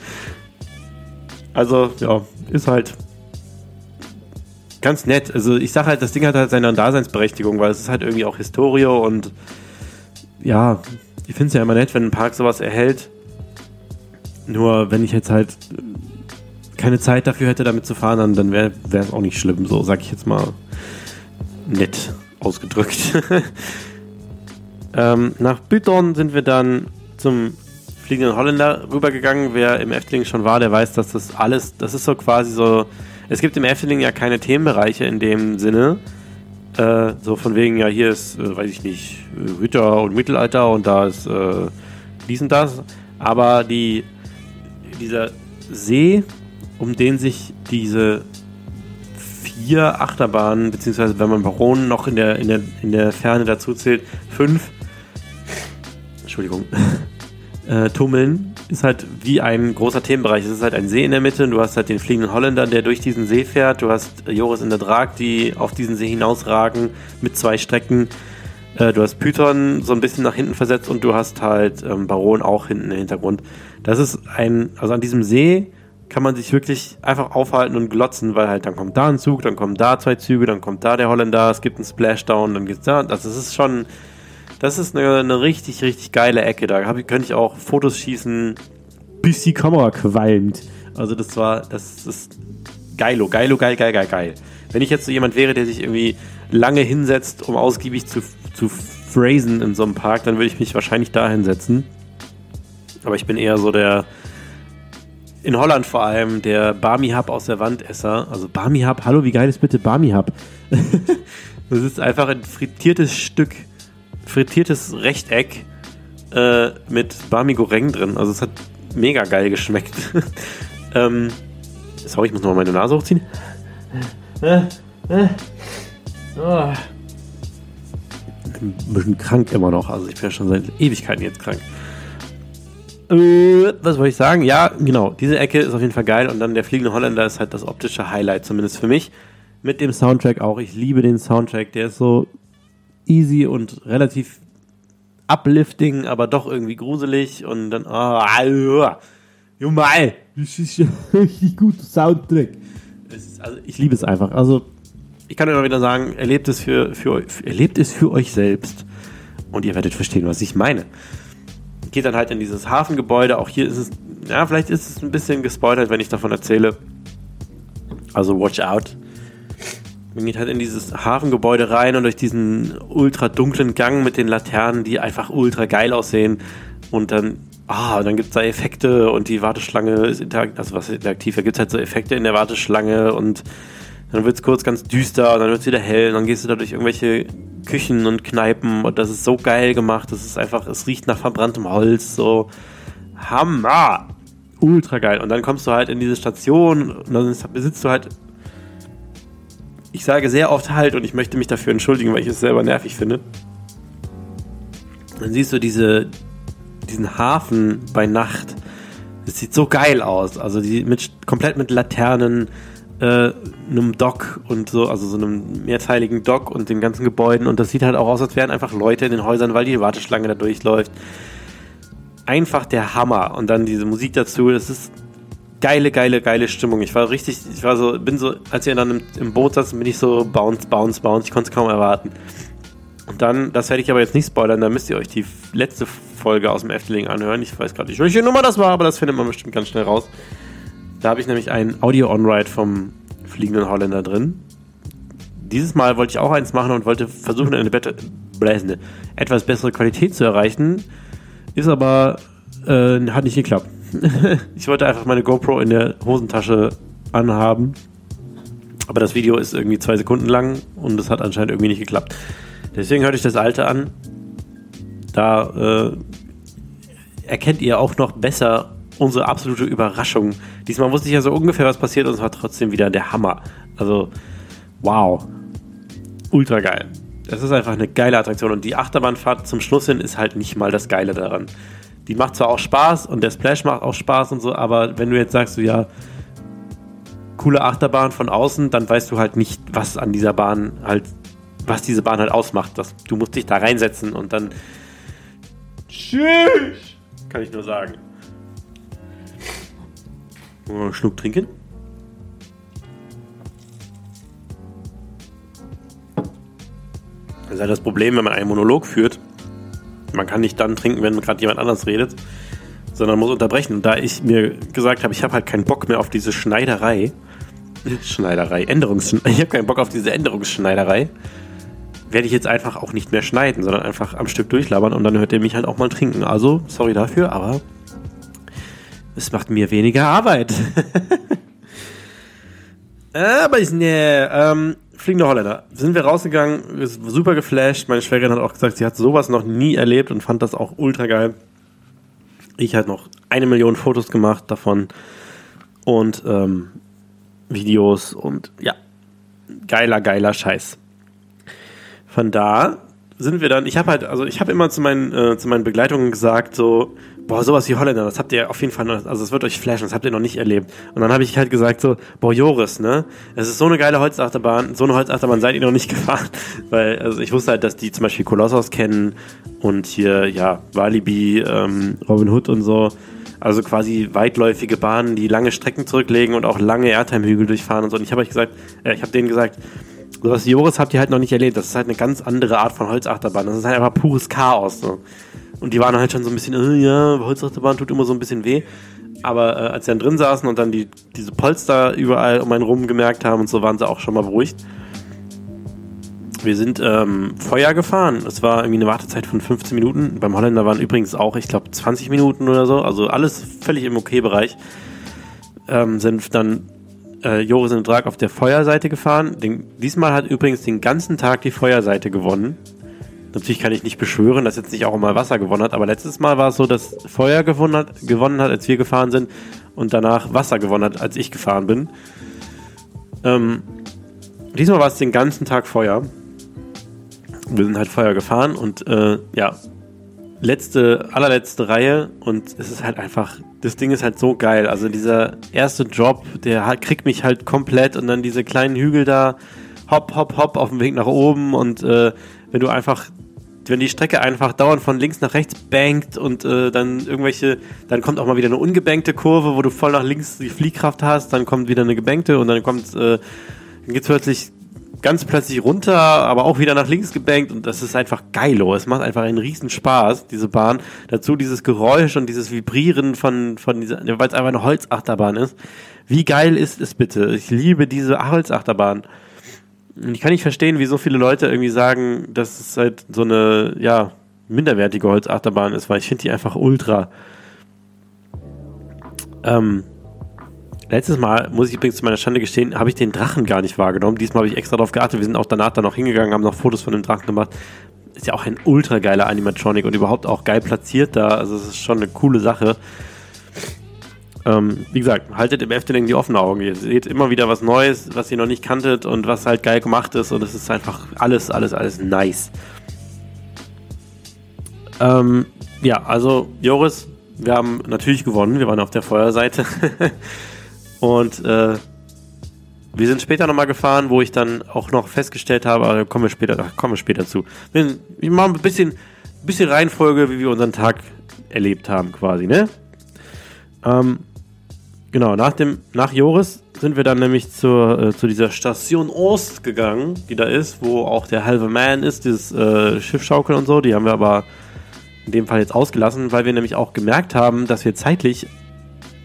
also, ja, ist halt ganz nett. Also ich sage halt, das Ding hat halt seine Daseinsberechtigung, weil es ist halt irgendwie auch Historie und ja, ich finde es ja immer nett, wenn ein Park sowas erhält nur wenn ich jetzt halt keine Zeit dafür hätte, damit zu fahren, dann, wäre es auch nicht schlimm. So sag ich jetzt mal nett ausgedrückt. ähm, nach Büton sind wir dann zum Fliegenden Holländer rübergegangen. Wer im Efteling schon war, der weiß, dass das alles, das ist so quasi so. Es gibt im Efteling ja keine Themenbereiche in dem Sinne. Äh, so von wegen, ja, hier ist, äh, weiß ich nicht, Ritter und Mittelalter und da ist äh, dies und das. Aber die dieser See, um den sich diese vier Achterbahnen, beziehungsweise wenn man Baronen noch in der, in der, in der Ferne dazu zählt, fünf, Entschuldigung, äh, tummeln, ist halt wie ein großer Themenbereich. Es ist halt ein See in der Mitte, du hast halt den fliegenden Holländer, der durch diesen See fährt, du hast Joris in der Drag, die auf diesen See hinausragen mit zwei Strecken. Äh, du hast Python so ein bisschen nach hinten versetzt und du hast halt ähm, Baron auch hinten im Hintergrund. Das ist ein, also an diesem See kann man sich wirklich einfach aufhalten und glotzen, weil halt dann kommt da ein Zug, dann kommen da zwei Züge, dann kommt da der Holländer, es gibt einen Splashdown, dann geht's da. Also das ist schon, das ist eine, eine richtig, richtig geile Ecke. Da hab, könnte ich auch Fotos schießen, bis die Kamera qualmt. Also das war, das ist geilo, geilo, geil, geil, geil, geil. Wenn ich jetzt so jemand wäre, der sich irgendwie lange hinsetzt, um ausgiebig zu, zu phrasen in so einem Park, dann würde ich mich wahrscheinlich da hinsetzen. Aber ich bin eher so der, in Holland vor allem, der Barmy Hub aus der Wandesser. Also Barmy Hub, hallo, wie geil ist bitte Barmy Hub? Das ist einfach ein frittiertes Stück, frittiertes Rechteck äh, mit Bami Goreng drin. Also es hat mega geil geschmeckt. ähm, sorry, ich muss nochmal meine Nase hochziehen. Oh. Ein bisschen krank immer noch. Also ich bin ja schon seit Ewigkeiten jetzt krank. Äh, was wollte ich sagen? Ja, genau. Diese Ecke ist auf jeden Fall geil. Und dann der Fliegende Holländer ist halt das optische Highlight, zumindest für mich. Mit dem Soundtrack auch. Ich liebe den Soundtrack. Der ist so easy und relativ uplifting, aber doch irgendwie gruselig. Und dann, oh, Jumal, das ist ein richtig guter Soundtrack. Ist, also ich liebe es einfach. Also ich kann immer wieder sagen, erlebt es für, für, erlebt es für euch selbst. Und ihr werdet verstehen, was ich meine geht dann halt in dieses Hafengebäude. Auch hier ist es, ja, vielleicht ist es ein bisschen gespoilert, wenn ich davon erzähle. Also watch out. Man geht halt in dieses Hafengebäude rein und durch diesen ultra dunklen Gang mit den Laternen, die einfach ultra geil aussehen. Und dann, ah, dann gibt es da Effekte und die Warteschlange ist interaktiv, also was ist interaktiv, da gibt es halt so Effekte in der Warteschlange und dann wird es kurz ganz düster und dann wird es wieder hell und dann gehst du da durch irgendwelche Küchen und Kneipen und das ist so geil gemacht. Das ist einfach, es riecht nach verbranntem Holz, so Hammer! Ultra geil. Und dann kommst du halt in diese Station und dann besitzt du halt, ich sage sehr oft halt und ich möchte mich dafür entschuldigen, weil ich es selber nervig finde. Dann siehst du diese, diesen Hafen bei Nacht. Das sieht so geil aus. Also die mit, komplett mit Laternen, äh, einem Dock und so, also so einem mehrteiligen Dock und den ganzen Gebäuden. Und das sieht halt auch aus, als wären einfach Leute in den Häusern, weil die Warteschlange da durchläuft. Einfach der Hammer. Und dann diese Musik dazu, das ist geile, geile, geile Stimmung. Ich war richtig, ich war so, bin so, als ihr dann im, im Boot saß, bin ich so bounce, bounce, bounce. Ich konnte es kaum erwarten. Und dann, das werde ich aber jetzt nicht spoilern, da müsst ihr euch die letzte Folge aus dem Efteling anhören. Ich weiß gerade nicht, welche Nummer das war, aber das findet man bestimmt ganz schnell raus. Da habe ich nämlich ein Audio-On-Ride vom Fliegenden Holländer drin. Dieses Mal wollte ich auch eins machen und wollte versuchen, eine, better, eine etwas bessere Qualität zu erreichen. Ist aber, äh, hat nicht geklappt. ich wollte einfach meine GoPro in der Hosentasche anhaben. Aber das Video ist irgendwie zwei Sekunden lang und es hat anscheinend irgendwie nicht geklappt. Deswegen hörte ich das alte an. Da äh, erkennt ihr auch noch besser unsere absolute Überraschung. Diesmal wusste ich ja so ungefähr, was passiert und es war trotzdem wieder der Hammer. Also, wow. Ultra geil. Das ist einfach eine geile Attraktion und die Achterbahnfahrt zum Schluss hin ist halt nicht mal das Geile daran. Die macht zwar auch Spaß und der Splash macht auch Spaß und so, aber wenn du jetzt sagst, so ja, coole Achterbahn von außen, dann weißt du halt nicht, was an dieser Bahn halt, was diese Bahn halt ausmacht. Das, du musst dich da reinsetzen und dann. Tschüss! Kann ich nur sagen. Einen Schluck trinken. Das ist halt das Problem, wenn man einen Monolog führt. Man kann nicht dann trinken, wenn gerade jemand anders redet, sondern muss unterbrechen. Und da ich mir gesagt habe, ich habe halt keinen Bock mehr auf diese Schneiderei, Schneiderei, Änderungs, ich habe keinen Bock auf diese Änderungsschneiderei, werde ich jetzt einfach auch nicht mehr schneiden, sondern einfach am Stück durchlabern und dann hört ihr mich halt auch mal trinken. Also, sorry dafür, aber es macht mir weniger Arbeit. Aber ich, nee, ähm, Fliegende Holländer. Sind wir rausgegangen, ist super geflasht. Meine Schwägerin hat auch gesagt, sie hat sowas noch nie erlebt und fand das auch ultra geil. Ich hatte noch eine Million Fotos gemacht davon und ähm, Videos und ja, geiler, geiler Scheiß. Von da sind wir dann, ich habe halt, also ich habe immer zu meinen, äh, zu meinen Begleitungen gesagt, so, boah, sowas wie Holländer, das habt ihr auf jeden Fall noch, also es wird euch flashen, das habt ihr noch nicht erlebt. Und dann habe ich halt gesagt so, boah, Joris, ne, es ist so eine geile Holzachterbahn, so eine Holzachterbahn seid ihr noch nicht gefahren. Weil, also ich wusste halt, dass die zum Beispiel Kolossos kennen und hier, ja, Walibi, ähm, Robin Hood und so. Also quasi weitläufige Bahnen, die lange Strecken zurücklegen und auch lange Airtime-Hügel durchfahren und so. Und ich habe euch gesagt, äh, ich habe denen gesagt, sowas wie Joris habt ihr halt noch nicht erlebt. Das ist halt eine ganz andere Art von Holzachterbahn. Das ist halt einfach pures Chaos. So. Und die waren halt schon so ein bisschen, äh, ja, Holzachterbahn tut immer so ein bisschen weh. Aber äh, als sie dann drin saßen und dann die, diese Polster überall um einen rum gemerkt haben und so, waren sie auch schon mal beruhigt. Wir sind ähm, Feuer gefahren. Es war irgendwie eine Wartezeit von 15 Minuten. Beim Holländer waren übrigens auch, ich glaube, 20 Minuten oder so. Also alles völlig im Okay-Bereich. Ähm, sind dann äh, Joris und Drag auf der Feuerseite gefahren. Den, diesmal hat übrigens den ganzen Tag die Feuerseite gewonnen. Natürlich kann ich nicht beschwören, dass jetzt nicht auch mal Wasser gewonnen hat, aber letztes Mal war es so, dass Feuer gewonnen hat, gewonnen hat, als wir gefahren sind und danach Wasser gewonnen hat, als ich gefahren bin. Ähm, diesmal war es den ganzen Tag Feuer. Wir sind halt Feuer gefahren und äh, ja, letzte, allerletzte Reihe und es ist halt einfach, das Ding ist halt so geil. Also dieser erste Job, der halt, kriegt mich halt komplett und dann diese kleinen Hügel da, hopp, hopp, hopp auf dem Weg nach oben und äh, wenn du einfach wenn die Strecke einfach dauernd von links nach rechts bankt und äh, dann irgendwelche, dann kommt auch mal wieder eine ungebankte Kurve, wo du voll nach links die Fliehkraft hast, dann kommt wieder eine gebankte und dann kommt, äh, dann geht's plötzlich ganz plötzlich runter, aber auch wieder nach links gebankt und das ist einfach geilo. Es macht einfach einen riesen Spaß, diese Bahn. Dazu dieses Geräusch und dieses Vibrieren von, von dieser, weil es einfach eine Holzachterbahn ist. Wie geil ist es bitte? Ich liebe diese Holzachterbahn. Ich kann nicht verstehen, wie so viele Leute irgendwie sagen, dass es halt so eine, ja, minderwertige Holzachterbahn ist, weil ich finde die einfach ultra. Ähm, letztes Mal, muss ich übrigens zu meiner Schande gestehen, habe ich den Drachen gar nicht wahrgenommen. Diesmal habe ich extra darauf geachtet. Wir sind auch danach dann noch hingegangen, haben noch Fotos von dem Drachen gemacht. Ist ja auch ein ultra geiler Animatronic und überhaupt auch geil platziert da. Also es ist schon eine coole Sache. Ähm, wie gesagt, haltet im Efteling die offenen Augen. Ihr seht immer wieder was Neues, was ihr noch nicht kanntet und was halt geil gemacht ist. Und es ist einfach alles, alles, alles nice. Ähm, ja, also Joris, wir haben natürlich gewonnen. Wir waren auf der Feuerseite. und äh, wir sind später nochmal gefahren, wo ich dann auch noch festgestellt habe, kommen wir später, ach, kommen wir später zu. Wir, wir machen ein bisschen, bisschen Reihenfolge, wie wir unseren Tag erlebt haben, quasi, ne? Ähm, Genau, nach, dem, nach Joris sind wir dann nämlich zur, äh, zu dieser Station Ost gegangen, die da ist, wo auch der halbe Man ist, dieses äh, Schiffschaukeln und so. Die haben wir aber in dem Fall jetzt ausgelassen, weil wir nämlich auch gemerkt haben, dass wir zeitlich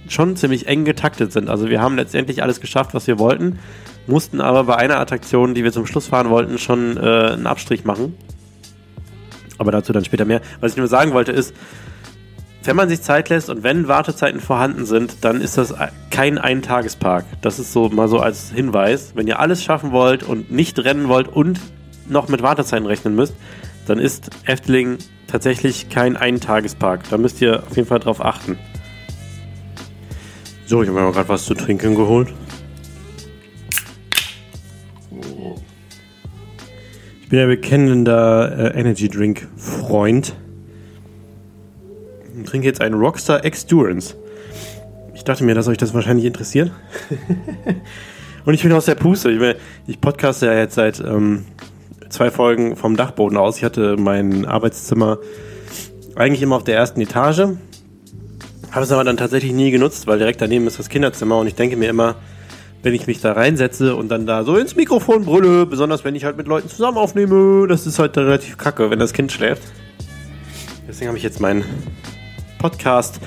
schon ziemlich eng getaktet sind. Also wir haben letztendlich alles geschafft, was wir wollten, mussten aber bei einer Attraktion, die wir zum Schluss fahren wollten, schon äh, einen Abstrich machen. Aber dazu dann später mehr. Was ich nur sagen wollte ist, wenn man sich Zeit lässt und wenn Wartezeiten vorhanden sind, dann ist das kein Eintagespark. Das ist so mal so als Hinweis. Wenn ihr alles schaffen wollt und nicht rennen wollt und noch mit Wartezeiten rechnen müsst, dann ist Efteling tatsächlich kein Eintagespark. Da müsst ihr auf jeden Fall drauf achten. So, ich habe mir gerade was zu trinken geholt. Ich bin ja bekennender äh, Energy Drink Freund und trinke jetzt einen Rockstar X-Durance. Ich dachte mir, dass euch das wahrscheinlich interessiert. und ich bin aus der Puste. Ich, ich podcaste ja jetzt seit ähm, zwei Folgen vom Dachboden aus. Ich hatte mein Arbeitszimmer eigentlich immer auf der ersten Etage. Habe es aber dann tatsächlich nie genutzt, weil direkt daneben ist das Kinderzimmer und ich denke mir immer, wenn ich mich da reinsetze und dann da so ins Mikrofon brülle, besonders wenn ich halt mit Leuten zusammen aufnehme, das ist halt relativ kacke, wenn das Kind schläft. Deswegen habe ich jetzt meinen Podcast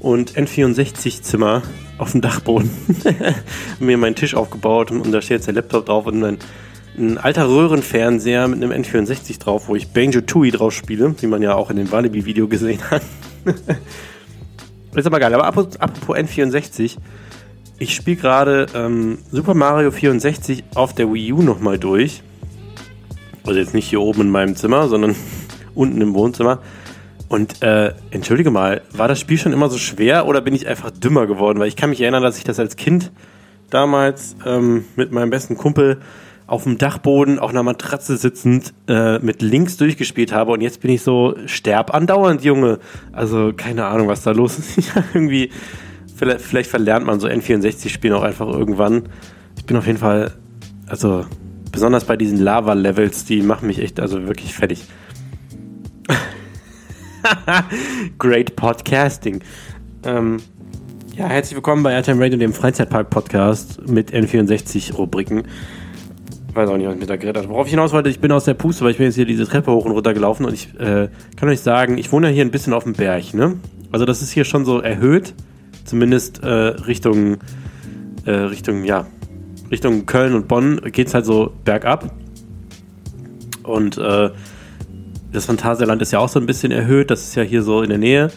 und N64-Zimmer auf dem Dachboden. mir meinen Tisch aufgebaut und, und, da steht jetzt der Laptop drauf und ein, ein alter Röhrenfernseher mit einem N64 drauf, wo ich Banjo Tooie drauf spiele, wie man ja auch in dem Walibi-Video gesehen hat. ist aber geil. Aber apropos N64, ich spiele gerade ähm, Super Mario 64 auf der Wii U nochmal durch. Also jetzt nicht hier oben in meinem Zimmer, sondern unten im Wohnzimmer. Und äh, entschuldige mal, war das Spiel schon immer so schwer oder bin ich einfach dümmer geworden? Weil ich kann mich erinnern, dass ich das als Kind damals ähm, mit meinem besten Kumpel auf dem Dachboden auf einer Matratze sitzend äh, mit links durchgespielt habe und jetzt bin ich so sterb andauernd, Junge. Also keine Ahnung, was da los ist. irgendwie, vielleicht, vielleicht verlernt man so N64-Spielen auch einfach irgendwann. Ich bin auf jeden Fall, also besonders bei diesen Lava-Levels, die machen mich echt also wirklich fertig. Great Podcasting. Ähm, ja, herzlich willkommen bei Airtime Radio, dem Freizeitpark-Podcast mit N64-Rubriken. Weiß auch nicht, was ich mit da geredet habe. Worauf ich hinaus wollte, ich bin aus der Puste, weil ich bin jetzt hier diese Treppe hoch und runter gelaufen und ich äh, kann euch sagen, ich wohne ja hier ein bisschen auf dem Berg, ne? Also das ist hier schon so erhöht, zumindest äh, Richtung, äh, Richtung, ja, Richtung Köln und Bonn geht es halt so bergab. Und äh, das Phantasialand ist ja auch so ein bisschen erhöht, das ist ja hier so in der Nähe.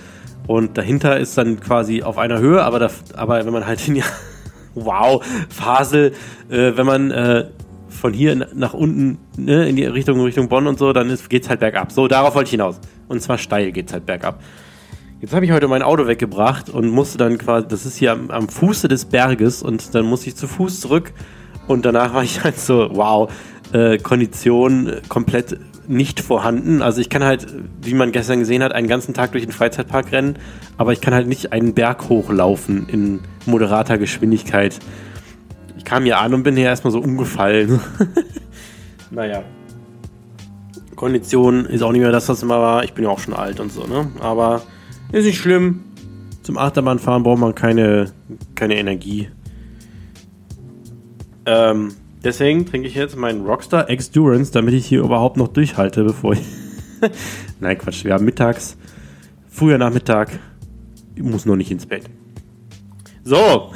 Und dahinter ist dann quasi auf einer Höhe, aber, da, aber wenn man halt in die wow, Fasel, äh, wenn man äh, von hier nach unten ne, in die Richtung Richtung Bonn und so, dann ist, geht's halt bergab. So, darauf wollte ich hinaus. Und zwar steil geht's halt bergab. Jetzt habe ich heute mein Auto weggebracht und musste dann quasi, das ist hier am, am Fuße des Berges und dann musste ich zu Fuß zurück und danach war ich halt so, wow, äh, Kondition komplett nicht vorhanden. Also ich kann halt, wie man gestern gesehen hat, einen ganzen Tag durch den Freizeitpark rennen, aber ich kann halt nicht einen Berg hochlaufen in moderater Geschwindigkeit. Ich kam hier an und bin hier erstmal so umgefallen. naja. Kondition ist auch nicht mehr das, was immer war. Ich bin ja auch schon alt und so, ne? Aber ist nicht schlimm. Zum Achterbahnfahren braucht man keine, keine Energie. Ähm, deswegen trinke ich jetzt meinen Rockstar X-Durance, damit ich hier überhaupt noch durchhalte, bevor ich. Nein, Quatsch. Wir haben mittags, früher Nachmittag. Ich muss noch nicht ins Bett. So.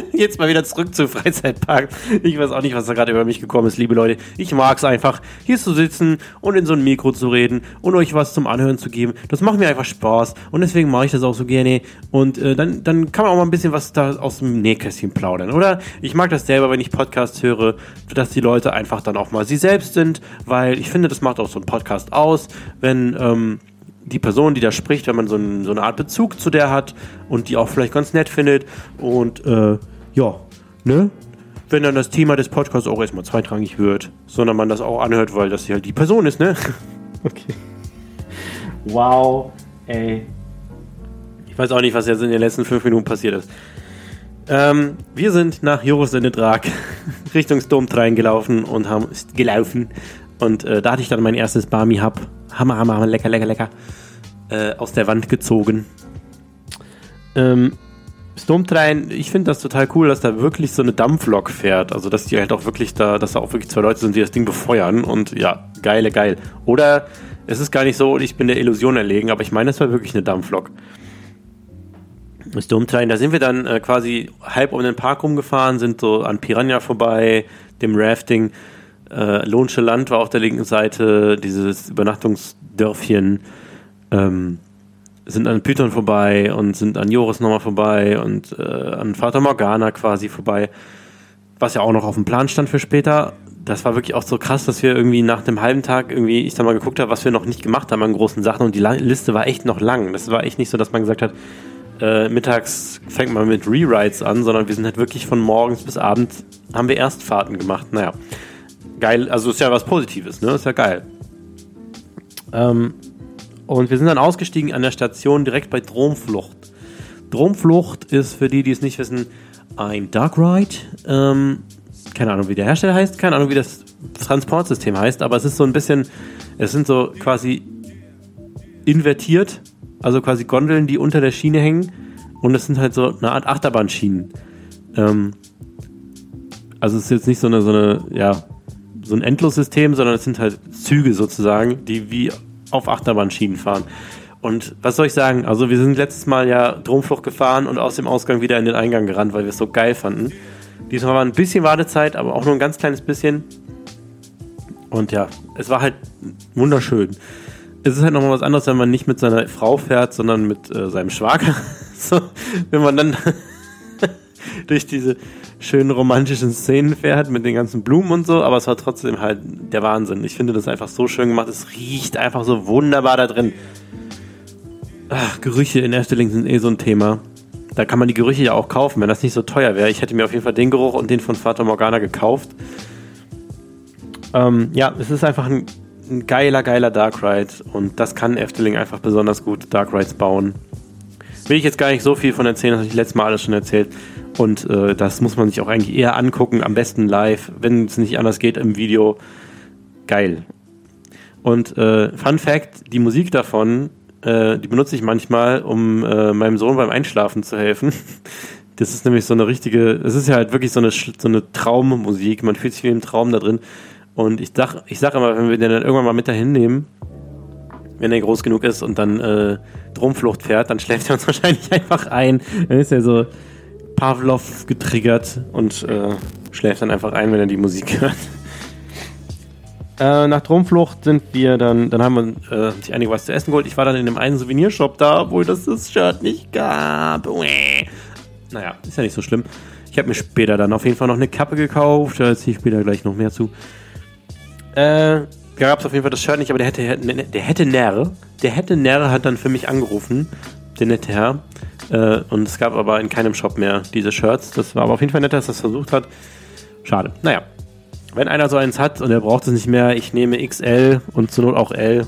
Jetzt mal wieder zurück zu Freizeitpark. Ich weiß auch nicht, was da gerade über mich gekommen ist, liebe Leute. Ich mag es einfach, hier zu sitzen und in so ein Mikro zu reden und euch was zum Anhören zu geben. Das macht mir einfach Spaß und deswegen mache ich das auch so gerne. Und äh, dann, dann kann man auch mal ein bisschen was da aus dem Nähkästchen plaudern, oder? Ich mag das selber, wenn ich Podcasts höre, dass die Leute einfach dann auch mal sie selbst sind, weil ich finde, das macht auch so ein Podcast aus, wenn ähm, die Person, die da spricht, wenn man so, ein, so, eine Art Bezug zu der hat und die auch vielleicht ganz nett findet. Und äh, ja, ne? Wenn dann das Thema des Podcasts auch erstmal zweitrangig wird, sondern man das auch anhört, weil das halt die Person ist, ne? okay. Wow, ey. Ich weiß auch nicht, was jetzt in den letzten fünf Minuten passiert ist. Ähm, wir sind nach Joris in Drag Richtung Sturm gelaufen und haben gelaufen. Und äh, da hatte ich dann mein erstes Barmi Hub Hammer, Hammer, Hammer, lecker, lecker, lecker, äh, aus der Wand gezogen. Ähm, Stormtrain, ich finde das total cool, dass da wirklich so eine Dampflok fährt. Also, dass die halt auch wirklich da, dass da auch wirklich zwei Leute sind, die das Ding befeuern. Und ja, geile, geil. Oder es ist gar nicht so, ich bin der Illusion erlegen, aber ich meine, es war wirklich eine Dampflok. Stormtrain, da sind wir dann äh, quasi halb um den Park rumgefahren, sind so an Piranha vorbei, dem Rafting. Äh, Lohnsche Land war auf der linken Seite, dieses Übernachtungsdörfchen. Ähm, sind an Python vorbei und sind an Joris nochmal vorbei und äh, an Vater Morgana quasi vorbei. Was ja auch noch auf dem Plan stand für später. Das war wirklich auch so krass, dass wir irgendwie nach dem halben Tag irgendwie, ich da mal geguckt habe, was wir noch nicht gemacht haben an großen Sachen und die Liste war echt noch lang. Das war echt nicht so, dass man gesagt hat, äh, mittags fängt man mit Rewrites an, sondern wir sind halt wirklich von morgens bis abends haben wir Erstfahrten gemacht. Naja geil, also ist ja was Positives, ne? Ist ja geil. Ähm, und wir sind dann ausgestiegen an der Station direkt bei Dromflucht. Dromflucht ist für die, die es nicht wissen, ein Dark Ride. Ähm, keine Ahnung, wie der Hersteller heißt, keine Ahnung, wie das Transportsystem heißt, aber es ist so ein bisschen, es sind so quasi invertiert, also quasi Gondeln, die unter der Schiene hängen und es sind halt so eine Art Achterbahnschienen. Ähm, also es ist jetzt nicht so eine, so eine, ja, so ein Endlossystem, sondern es sind halt Züge sozusagen, die wie auf Achterbahnschienen fahren. Und was soll ich sagen? Also wir sind letztes Mal ja Dromflucht gefahren und aus dem Ausgang wieder in den Eingang gerannt, weil wir es so geil fanden. Diesmal war ein bisschen Wartezeit, aber auch nur ein ganz kleines bisschen. Und ja, es war halt wunderschön. Es ist halt nochmal was anderes, wenn man nicht mit seiner Frau fährt, sondern mit äh, seinem Schwager. so, wenn man dann durch diese schönen romantischen Szenen fährt mit den ganzen Blumen und so, aber es war trotzdem halt der Wahnsinn. Ich finde das einfach so schön gemacht. Es riecht einfach so wunderbar da drin. Ach, Gerüche in Efteling sind eh so ein Thema. Da kann man die Gerüche ja auch kaufen, wenn das nicht so teuer wäre. Ich hätte mir auf jeden Fall den Geruch und den von Fata Morgana gekauft. Ähm, ja, es ist einfach ein, ein geiler, geiler Dark Ride und das kann Efteling einfach besonders gut Dark Rides bauen. Will ich jetzt gar nicht so viel von erzählen, das habe ich letztes Mal alles schon erzählt. Und äh, das muss man sich auch eigentlich eher angucken, am besten live, wenn es nicht anders geht im Video. Geil. Und äh, Fun Fact: Die Musik davon, äh, die benutze ich manchmal, um äh, meinem Sohn beim Einschlafen zu helfen. Das ist nämlich so eine richtige, es ist ja halt wirklich so eine, so eine Traummusik. Man fühlt sich wie im Traum da drin. Und ich sag, ich sag immer, wenn wir den dann irgendwann mal mit dahin nehmen, wenn er groß genug ist und dann äh, Drumflucht fährt, dann schläft er uns wahrscheinlich einfach ein. Dann ist er so, Pavlov getriggert und äh, schläft dann einfach ein, wenn er die Musik hört. Äh, nach Drumflucht sind wir dann, dann haben wir äh, sich einige was zu essen geholt. Ich war dann in dem einen Souvenirshop da, obwohl das das Shirt nicht gab. Naja, ist ja nicht so schlimm. Ich habe mir später dann auf jeden Fall noch eine Kappe gekauft. Da ziehe ich später gleich noch mehr zu. Äh, gab es auf jeden Fall das Shirt nicht, aber der hätte, der hätte Närre. Der hätte Närre hat dann für mich angerufen, der nette Herr. Äh, und es gab aber in keinem Shop mehr diese Shirts. Das war aber auf jeden Fall nett, dass er es versucht hat. Schade. Naja, wenn einer so eins hat und er braucht es nicht mehr, ich nehme XL und zur Not auch L.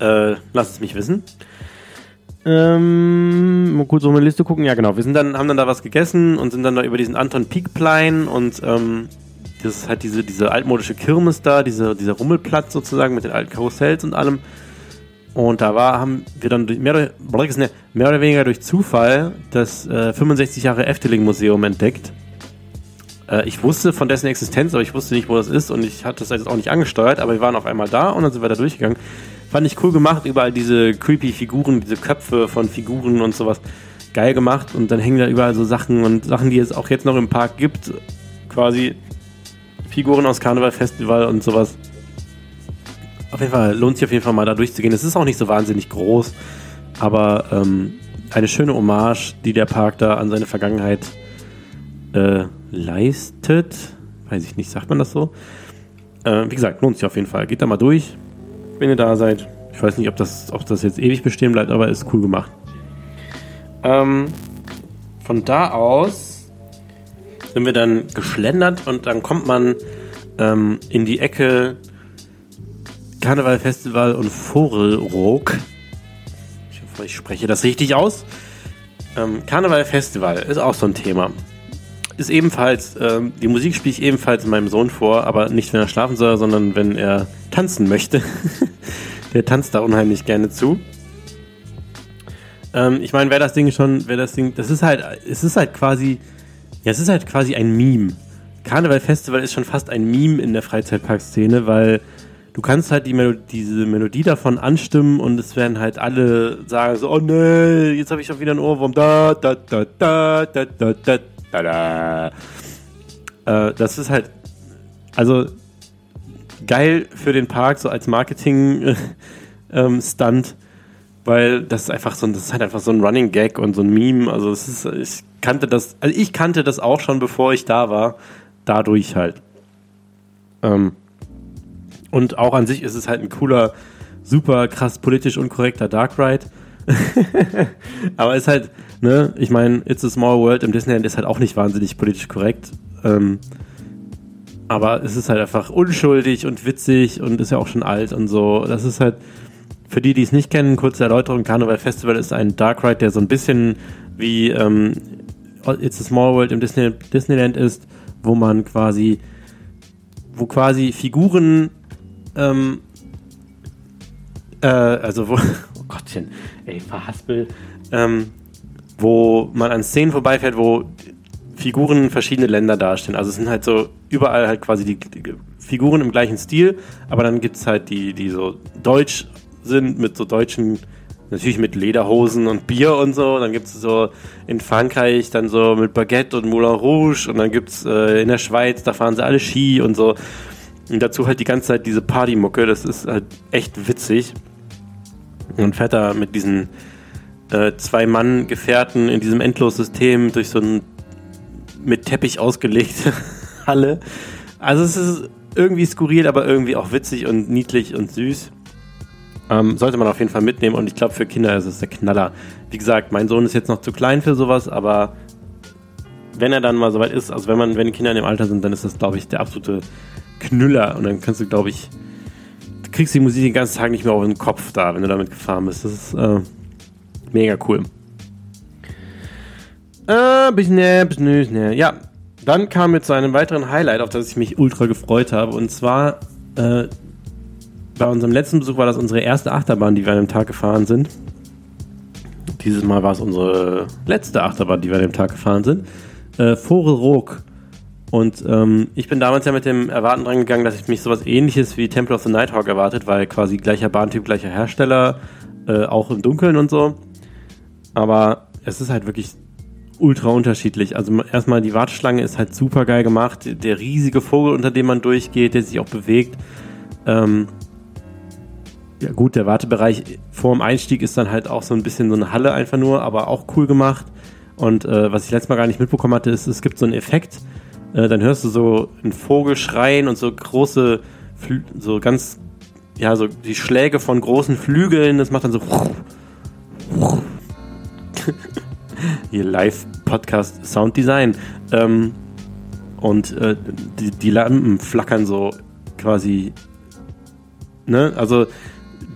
Äh, lasst es mich wissen. Ähm, mal kurz auf meine Liste gucken. Ja, genau. Wir sind dann, haben dann da was gegessen und sind dann da über diesen Anton Peakplein und ähm, das ist halt diese, diese altmodische Kirmes da, diese, dieser Rummelplatz sozusagen mit den alten Karussells und allem. Und da war, haben wir dann mehr oder, mehr oder weniger durch Zufall das äh, 65 Jahre Efteling Museum entdeckt. Äh, ich wusste von dessen Existenz, aber ich wusste nicht, wo das ist und ich hatte das jetzt auch nicht angesteuert, aber wir waren auf einmal da und dann sind wir da durchgegangen. Fand ich cool gemacht, überall diese creepy Figuren, diese Köpfe von Figuren und sowas. Geil gemacht und dann hängen da überall so Sachen und Sachen, die es auch jetzt noch im Park gibt. Quasi Figuren aus Karneval Festival und sowas. Auf jeden Fall lohnt sich auf jeden Fall mal da durchzugehen. Es ist auch nicht so wahnsinnig groß, aber ähm, eine schöne Hommage, die der Park da an seine Vergangenheit äh, leistet. Weiß ich nicht, sagt man das so? Äh, wie gesagt, lohnt sich auf jeden Fall. Geht da mal durch, wenn ihr da seid. Ich weiß nicht, ob das, ob das jetzt ewig bestehen bleibt, aber ist cool gemacht. Ähm, von da aus sind wir dann geschlendert und dann kommt man ähm, in die Ecke Karneval Festival und Vogelrock. Ich hoffe, ich spreche das richtig aus. Ähm, Karneval Festival ist auch so ein Thema ist ebenfalls, ähm, die Musik spiele ich ebenfalls meinem Sohn vor, aber nicht wenn er schlafen soll, sondern wenn er tanzen möchte. Der tanzt da unheimlich gerne zu. Ähm, ich meine, wer das Ding schon, wer das Ding, das ist halt, es ist halt quasi, ja, es ist halt quasi ein Meme. Karneval Festival ist schon fast ein Meme in der Freizeitparkszene, weil du kannst halt die Melodie, diese Melodie davon anstimmen und es werden halt alle sagen so, oh nee, jetzt habe ich schon wieder einen Ohrwurm, da, da, da, da, da, da, da, Tada! Äh, das ist halt, also geil für den Park, so als Marketing-Stunt, ähm, weil das ist einfach so ein, das ist halt einfach so ein Running Gag und so ein Meme. Also es ist, ich kannte das, also ich kannte das auch schon, bevor ich da war, dadurch halt. Ähm, und auch an sich ist es halt ein cooler, super krass politisch unkorrekter Dark Ride. Aber ist halt, ne, ich meine, It's a Small World im Disneyland ist halt auch nicht wahnsinnig politisch korrekt. Ähm, aber es ist halt einfach unschuldig und witzig und ist ja auch schon alt und so. Das ist halt, für die, die es nicht kennen, kurze Erläuterung, Carnival Festival ist ein Dark Ride, der so ein bisschen wie ähm, It's a Small World im Disney, Disneyland ist, wo man quasi, wo quasi Figuren ähm, äh, also wo, oh Gottchen, ey, verhaspel, ähm, wo man an Szenen vorbeifährt, wo Figuren verschiedene Länder darstellen. Also es sind halt so überall halt quasi die, die Figuren im gleichen Stil, aber dann gibt es halt die, die so deutsch sind, mit so deutschen, natürlich mit Lederhosen und Bier und so. Dann gibt es so in Frankreich dann so mit Baguette und Moulin Rouge und dann gibt es äh, in der Schweiz, da fahren sie alle Ski und so. Und dazu halt die ganze Zeit diese Partymucke, das ist halt echt witzig. Und fährt da mit diesen äh, Zwei-Mann-Gefährten in diesem Endlos-System durch so ein mit Teppich ausgelegte Halle. Also es ist irgendwie skurril, aber irgendwie auch witzig und niedlich und süß. Ähm, sollte man auf jeden Fall mitnehmen und ich glaube, für Kinder ist es der Knaller. Wie gesagt, mein Sohn ist jetzt noch zu klein für sowas, aber wenn er dann mal soweit ist, also wenn man, wenn Kinder in dem Alter sind, dann ist das, glaube ich, der absolute Knüller und dann kannst du, glaube ich, kriegst die Musik den ganzen Tag nicht mehr auf den Kopf da, wenn du damit gefahren bist. Das ist äh, mega cool. Äh, bisschen, äh, bisschen, äh, ja. Dann kam wir zu einem weiteren Highlight, auf das ich mich ultra gefreut habe. Und zwar, äh, bei unserem letzten Besuch war das unsere erste Achterbahn, die wir an dem Tag gefahren sind. Dieses Mal war es unsere letzte Achterbahn, die wir an dem Tag gefahren sind. Äh, Vogelrock. Und ähm, ich bin damals ja mit dem Erwarten dran gegangen, dass ich mich sowas ähnliches wie Temple of the Nighthawk erwartet, weil quasi gleicher Bahntyp, gleicher Hersteller, äh, auch im Dunkeln und so. Aber es ist halt wirklich ultra unterschiedlich. Also erstmal die Warteschlange ist halt super geil gemacht. Der riesige Vogel, unter dem man durchgeht, der sich auch bewegt. Ähm, ja gut, der Wartebereich vor dem Einstieg ist dann halt auch so ein bisschen so eine Halle einfach nur, aber auch cool gemacht. Und äh, was ich letztes Mal gar nicht mitbekommen hatte, ist, es gibt so einen Effekt, äh, dann hörst du so einen Vogel schreien und so große, Flü so ganz, ja, so die Schläge von großen Flügeln, das macht dann so hier Live-Podcast Sounddesign. Ähm, und äh, die, die Lampen flackern so quasi, ne, also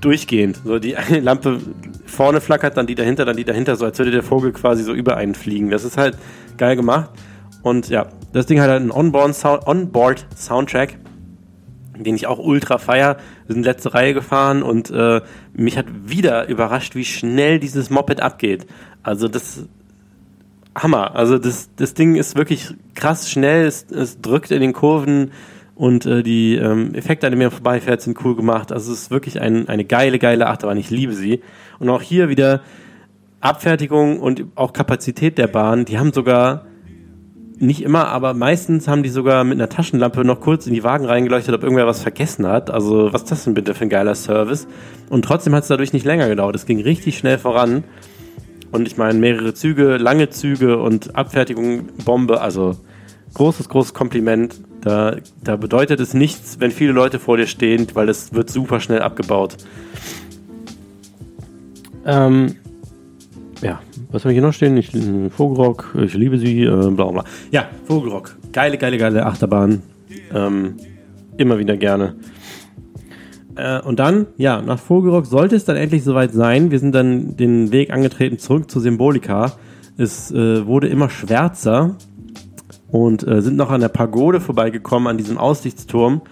durchgehend. So die eine Lampe vorne flackert, dann die dahinter, dann die dahinter, so als würde der Vogel quasi so über einen fliegen. Das ist halt geil gemacht. Und ja, das Ding hat halt einen On-Board-Soundtrack, den ich auch ultra feier. Wir sind letzte Reihe gefahren und äh, mich hat wieder überrascht, wie schnell dieses Moped abgeht. Also das Hammer. Also das, das Ding ist wirklich krass schnell, es, es drückt in den Kurven und äh, die ähm, Effekte, an denen man vorbeifährt, sind cool gemacht. Also es ist wirklich ein, eine geile, geile Achterbahn. Ich liebe sie. Und auch hier wieder Abfertigung und auch Kapazität der Bahn. Die haben sogar nicht immer, aber meistens haben die sogar mit einer Taschenlampe noch kurz in die Wagen reingeleuchtet, ob irgendwer was vergessen hat. Also was ist das denn bitte für ein geiler Service? Und trotzdem hat es dadurch nicht länger gedauert. Es ging richtig schnell voran. Und ich meine, mehrere Züge, lange Züge und Abfertigung, Bombe, also großes, großes Kompliment. Da, da bedeutet es nichts, wenn viele Leute vor dir stehen, weil es wird super schnell abgebaut. Ähm, ja, was habe ich hier noch stehen? Ich, Vogelrock, ich liebe sie, äh, bla bla. Ja, Vogelrock. Geile, geile, geile Achterbahn. Ähm, immer wieder gerne. Äh, und dann, ja, nach Vogelrock sollte es dann endlich soweit sein. Wir sind dann den Weg angetreten zurück zur Symbolika. Es äh, wurde immer schwärzer und äh, sind noch an der Pagode vorbeigekommen, an diesem Aussichtsturm.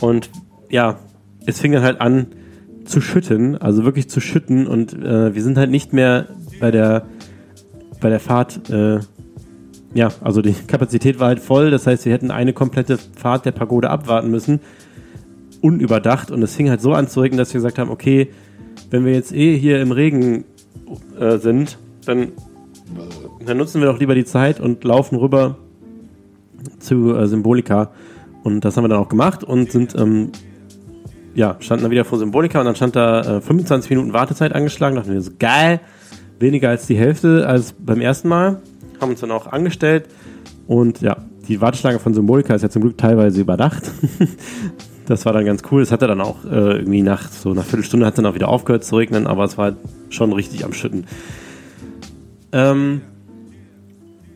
Und ja, es fing dann halt an zu schütten, also wirklich zu schütten. Und äh, wir sind halt nicht mehr bei der, bei der Fahrt, äh, ja, also die Kapazität war halt voll. Das heißt, wir hätten eine komplette Fahrt der Pagode abwarten müssen unüberdacht und es fing halt so an zu regnen, dass wir gesagt haben, okay, wenn wir jetzt eh hier im Regen äh, sind, dann, dann nutzen wir doch lieber die Zeit und laufen rüber zu äh, Symbolika. Und das haben wir dann auch gemacht und sind, ähm, ja, standen dann wieder vor Symbolika und dann stand da äh, 25 Minuten Wartezeit angeschlagen. Da dachten wir so, geil, weniger als die Hälfte als beim ersten Mal. Haben uns dann auch angestellt und ja, die Warteschlange von Symbolika ist ja zum Glück teilweise überdacht. Das war dann ganz cool. Es hatte dann auch äh, irgendwie nach so einer Viertelstunde hat dann auch wieder aufgehört zu regnen, aber es war schon richtig am Schütten. Ähm,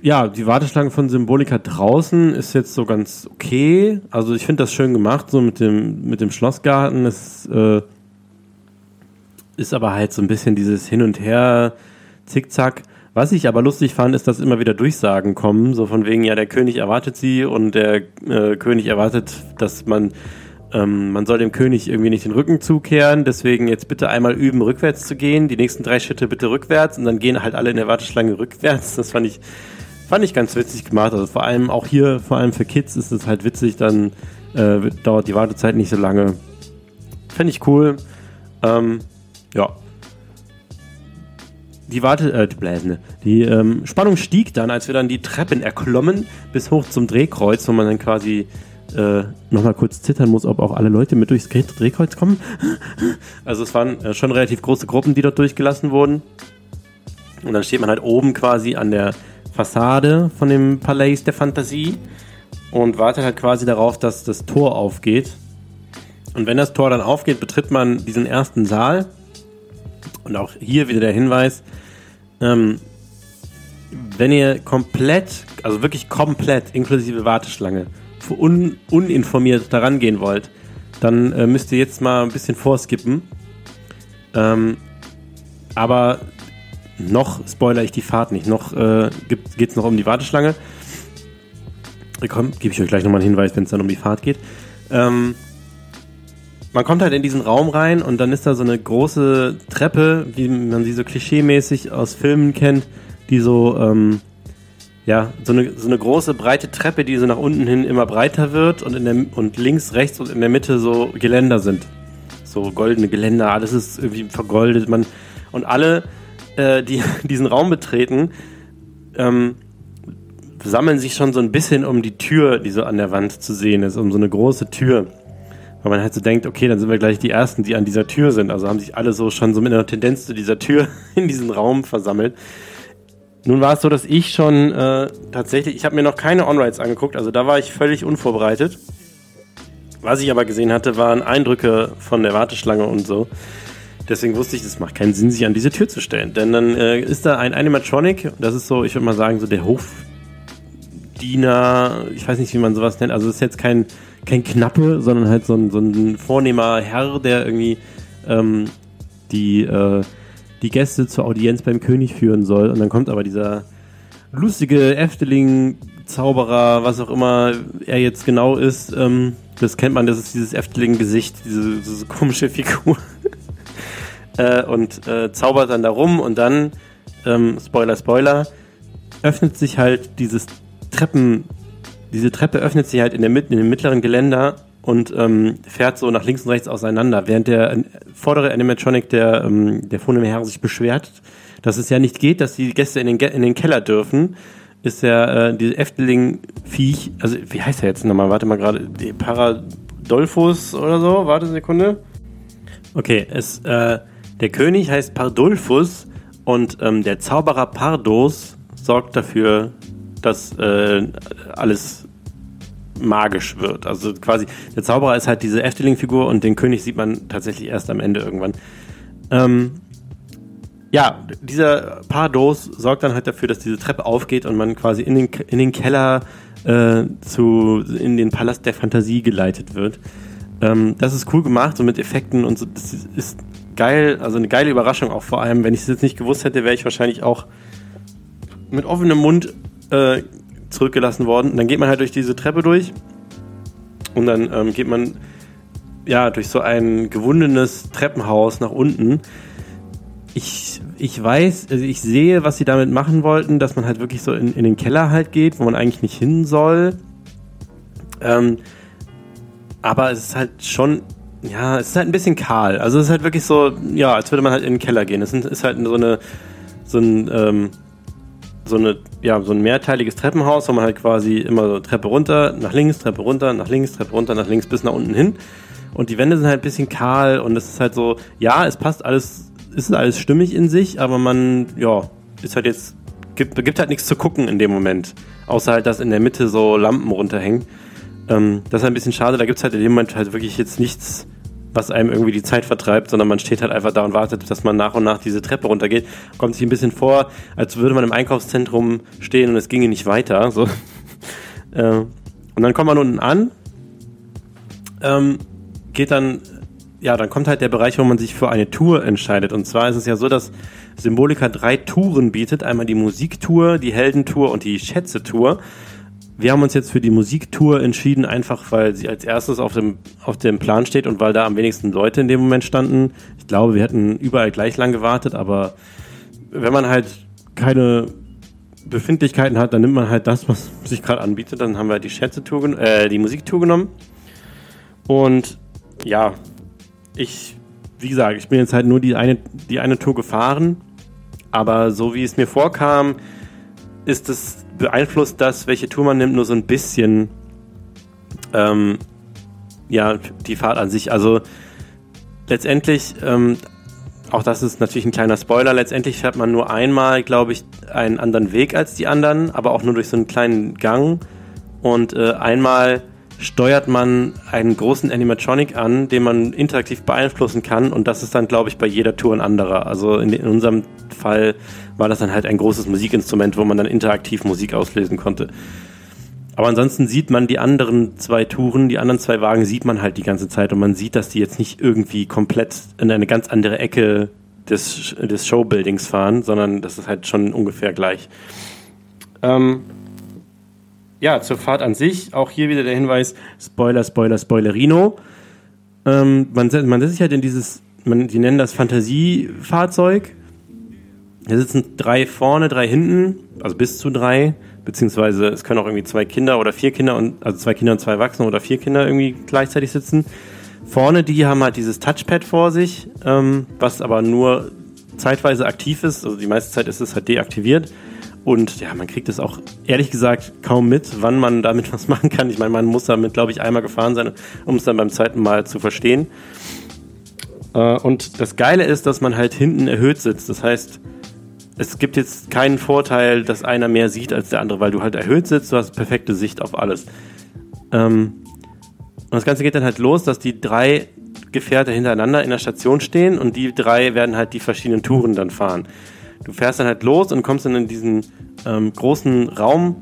ja, die Warteschlange von Symbolika draußen ist jetzt so ganz okay. Also ich finde das schön gemacht, so mit dem, mit dem Schlossgarten. Es äh, ist aber halt so ein bisschen dieses Hin und Her, Zickzack. Was ich aber lustig fand, ist, dass immer wieder Durchsagen kommen, so von wegen, ja, der König erwartet sie und der äh, König erwartet, dass man ähm, man soll dem König irgendwie nicht den Rücken zukehren, deswegen jetzt bitte einmal üben, rückwärts zu gehen, die nächsten drei Schritte bitte rückwärts und dann gehen halt alle in der Warteschlange rückwärts. Das fand ich, fand ich ganz witzig gemacht. Also vor allem auch hier, vor allem für Kids ist es halt witzig, dann äh, dauert die Wartezeit nicht so lange. Fände ich cool. Ähm, ja. Die Warte, äh, die Bläsende. Die ähm, Spannung stieg dann, als wir dann die Treppen erklommen bis hoch zum Drehkreuz, wo man dann quasi äh, nochmal kurz zittern muss, ob auch alle Leute mit durchs Drehkreuz kommen. Also es waren äh, schon relativ große Gruppen, die dort durchgelassen wurden. Und dann steht man halt oben quasi an der Fassade von dem Palais der Fantasie und wartet halt quasi darauf, dass das Tor aufgeht. Und wenn das Tor dann aufgeht, betritt man diesen ersten Saal. Und auch hier wieder der Hinweis, ähm, wenn ihr komplett, also wirklich komplett inklusive Warteschlange, un, uninformiert daran gehen wollt, dann äh, müsst ihr jetzt mal ein bisschen vorskippen. Ähm, aber noch spoiler ich die Fahrt nicht. Noch äh, geht es noch um die Warteschlange. Komm, gebe ich euch gleich nochmal einen Hinweis, wenn es dann um die Fahrt geht. Ähm, man kommt halt in diesen Raum rein und dann ist da so eine große Treppe, wie man sie so klischeemäßig aus Filmen kennt, die so ähm, ja, so eine, so eine große breite Treppe, die so nach unten hin immer breiter wird und, in der, und links, rechts und in der Mitte so Geländer sind. So goldene Geländer, alles ist irgendwie vergoldet. Man, und alle, äh, die diesen Raum betreten, ähm, sammeln sich schon so ein bisschen um die Tür, die so an der Wand zu sehen ist, um so eine große Tür. Weil man halt so denkt, okay, dann sind wir gleich die Ersten, die an dieser Tür sind. Also haben sich alle so schon so mit einer Tendenz zu dieser Tür in diesen Raum versammelt. nun war es so, dass ich schon äh, tatsächlich, ich habe mir noch keine On-Rides angeguckt, also da war ich völlig unvorbereitet. Was ich aber gesehen hatte, waren Eindrücke von der Warteschlange und so. Deswegen wusste ich, es macht keinen Sinn, sich an diese Tür zu stellen. Denn dann äh, ist da ein Animatronic, das ist so, ich würde mal sagen, so der Hofdiener, ich weiß nicht, wie man sowas nennt. Also ist jetzt kein, kein Knappe, sondern halt so ein, so ein vornehmer Herr, der irgendwie ähm, die, äh, die Gäste zur Audienz beim König führen soll. Und dann kommt aber dieser lustige Efteling, Zauberer, was auch immer er jetzt genau ist. Ähm, das kennt man, das ist dieses Efteling-Gesicht, diese, diese komische Figur äh, und äh, zaubert dann da rum und dann, ähm, Spoiler, Spoiler, öffnet sich halt dieses Treppen, diese Treppe öffnet sich halt in, der, in dem mittleren Geländer und ähm, fährt so nach links und rechts auseinander, während der äh, vordere Animatronic, der, ähm, der Herr, sich beschwert, dass es ja nicht geht, dass die Gäste in den, in den Keller dürfen, ist ja äh, diese Efteling-Viech, also wie heißt er jetzt nochmal? Warte mal gerade, Paradolphus oder so, warte eine Sekunde. Okay, es, äh, der König heißt Pardulfus und ähm, der Zauberer Pardos sorgt dafür, dass äh, alles magisch wird. Also quasi, der Zauberer ist halt diese Efteling-Figur und den König sieht man tatsächlich erst am Ende irgendwann. Ähm, ja, dieser Pardos sorgt dann halt dafür, dass diese Treppe aufgeht und man quasi in den, in den Keller äh, zu, in den Palast der Fantasie geleitet wird. Ähm, das ist cool gemacht, so mit Effekten und so. Das ist geil, also eine geile Überraschung auch vor allem. Wenn ich es jetzt nicht gewusst hätte, wäre ich wahrscheinlich auch mit offenem Mund äh, zurückgelassen worden. Und dann geht man halt durch diese Treppe durch und dann ähm, geht man ja durch so ein gewundenes Treppenhaus nach unten. Ich, ich weiß, also ich sehe, was sie damit machen wollten, dass man halt wirklich so in, in den Keller halt geht, wo man eigentlich nicht hin soll. Ähm, aber es ist halt schon ja, es ist halt ein bisschen kahl. Also es ist halt wirklich so, ja, als würde man halt in den Keller gehen. Es ist halt so eine, so ein, ähm, so eine, ja, so ein mehrteiliges Treppenhaus, wo man halt quasi immer so Treppe runter, nach links, Treppe runter, nach links, Treppe runter, nach links bis nach unten hin. Und die Wände sind halt ein bisschen kahl und es ist halt so, ja, es passt alles, ist alles stimmig in sich, aber man, ja, ist halt jetzt, gibt, gibt halt nichts zu gucken in dem Moment. Außer halt, dass in der Mitte so Lampen runterhängen. Ähm, das ist halt ein bisschen schade, da gibt es halt in dem Moment halt wirklich jetzt nichts was einem irgendwie die Zeit vertreibt, sondern man steht halt einfach da und wartet, dass man nach und nach diese Treppe runtergeht. Kommt sich ein bisschen vor, als würde man im Einkaufszentrum stehen und es ginge nicht weiter. So. äh, und dann kommt man unten an, ähm, geht dann, ja, dann kommt halt der Bereich, wo man sich für eine Tour entscheidet. Und zwar ist es ja so, dass Symbolika drei Touren bietet. Einmal die Musiktour, die Heldentour und die Schätze-Tour. Wir haben uns jetzt für die Musiktour entschieden, einfach weil sie als erstes auf dem, auf dem Plan steht und weil da am wenigsten Leute in dem Moment standen. Ich glaube, wir hätten überall gleich lang gewartet, aber wenn man halt keine Befindlichkeiten hat, dann nimmt man halt das, was sich gerade anbietet. Dann haben wir die Schätze-Tour, äh, die Musiktour genommen. Und ja, ich, wie gesagt, ich bin jetzt halt nur die eine, die eine Tour gefahren. Aber so wie es mir vorkam, ist es beeinflusst das, welche Tour man nimmt, nur so ein bisschen ähm, ja, die Fahrt an sich. Also letztendlich, ähm, auch das ist natürlich ein kleiner Spoiler, letztendlich fährt man nur einmal, glaube ich, einen anderen Weg als die anderen, aber auch nur durch so einen kleinen Gang. Und äh, einmal steuert man einen großen Animatronic an, den man interaktiv beeinflussen kann. Und das ist dann, glaube ich, bei jeder Tour ein anderer. Also in, in unserem Fall war das dann halt ein großes Musikinstrument, wo man dann interaktiv Musik auslesen konnte. Aber ansonsten sieht man die anderen zwei Touren, die anderen zwei Wagen sieht man halt die ganze Zeit und man sieht, dass die jetzt nicht irgendwie komplett in eine ganz andere Ecke des, des Showbuildings fahren, sondern das ist halt schon ungefähr gleich. Ähm, ja, zur Fahrt an sich, auch hier wieder der Hinweis, Spoiler, Spoiler, Spoilerino. Ähm, man, man setzt sich halt in dieses, man, die nennen das Fantasiefahrzeug, da sitzen drei vorne, drei hinten, also bis zu drei, beziehungsweise es können auch irgendwie zwei Kinder oder vier Kinder und also zwei Kinder und zwei Erwachsene oder vier Kinder irgendwie gleichzeitig sitzen. Vorne, die haben halt dieses Touchpad vor sich, ähm, was aber nur zeitweise aktiv ist, also die meiste Zeit ist es halt deaktiviert. Und ja, man kriegt es auch ehrlich gesagt kaum mit, wann man damit was machen kann. Ich meine, man muss damit, glaube ich, einmal gefahren sein, um es dann beim zweiten Mal zu verstehen. Äh, und das Geile ist, dass man halt hinten erhöht sitzt. Das heißt, es gibt jetzt keinen Vorteil, dass einer mehr sieht als der andere, weil du halt erhöht sitzt, du hast perfekte Sicht auf alles. Ähm, und das Ganze geht dann halt los, dass die drei Gefährte hintereinander in der Station stehen und die drei werden halt die verschiedenen Touren dann fahren. Du fährst dann halt los und kommst dann in diesen ähm, großen Raum.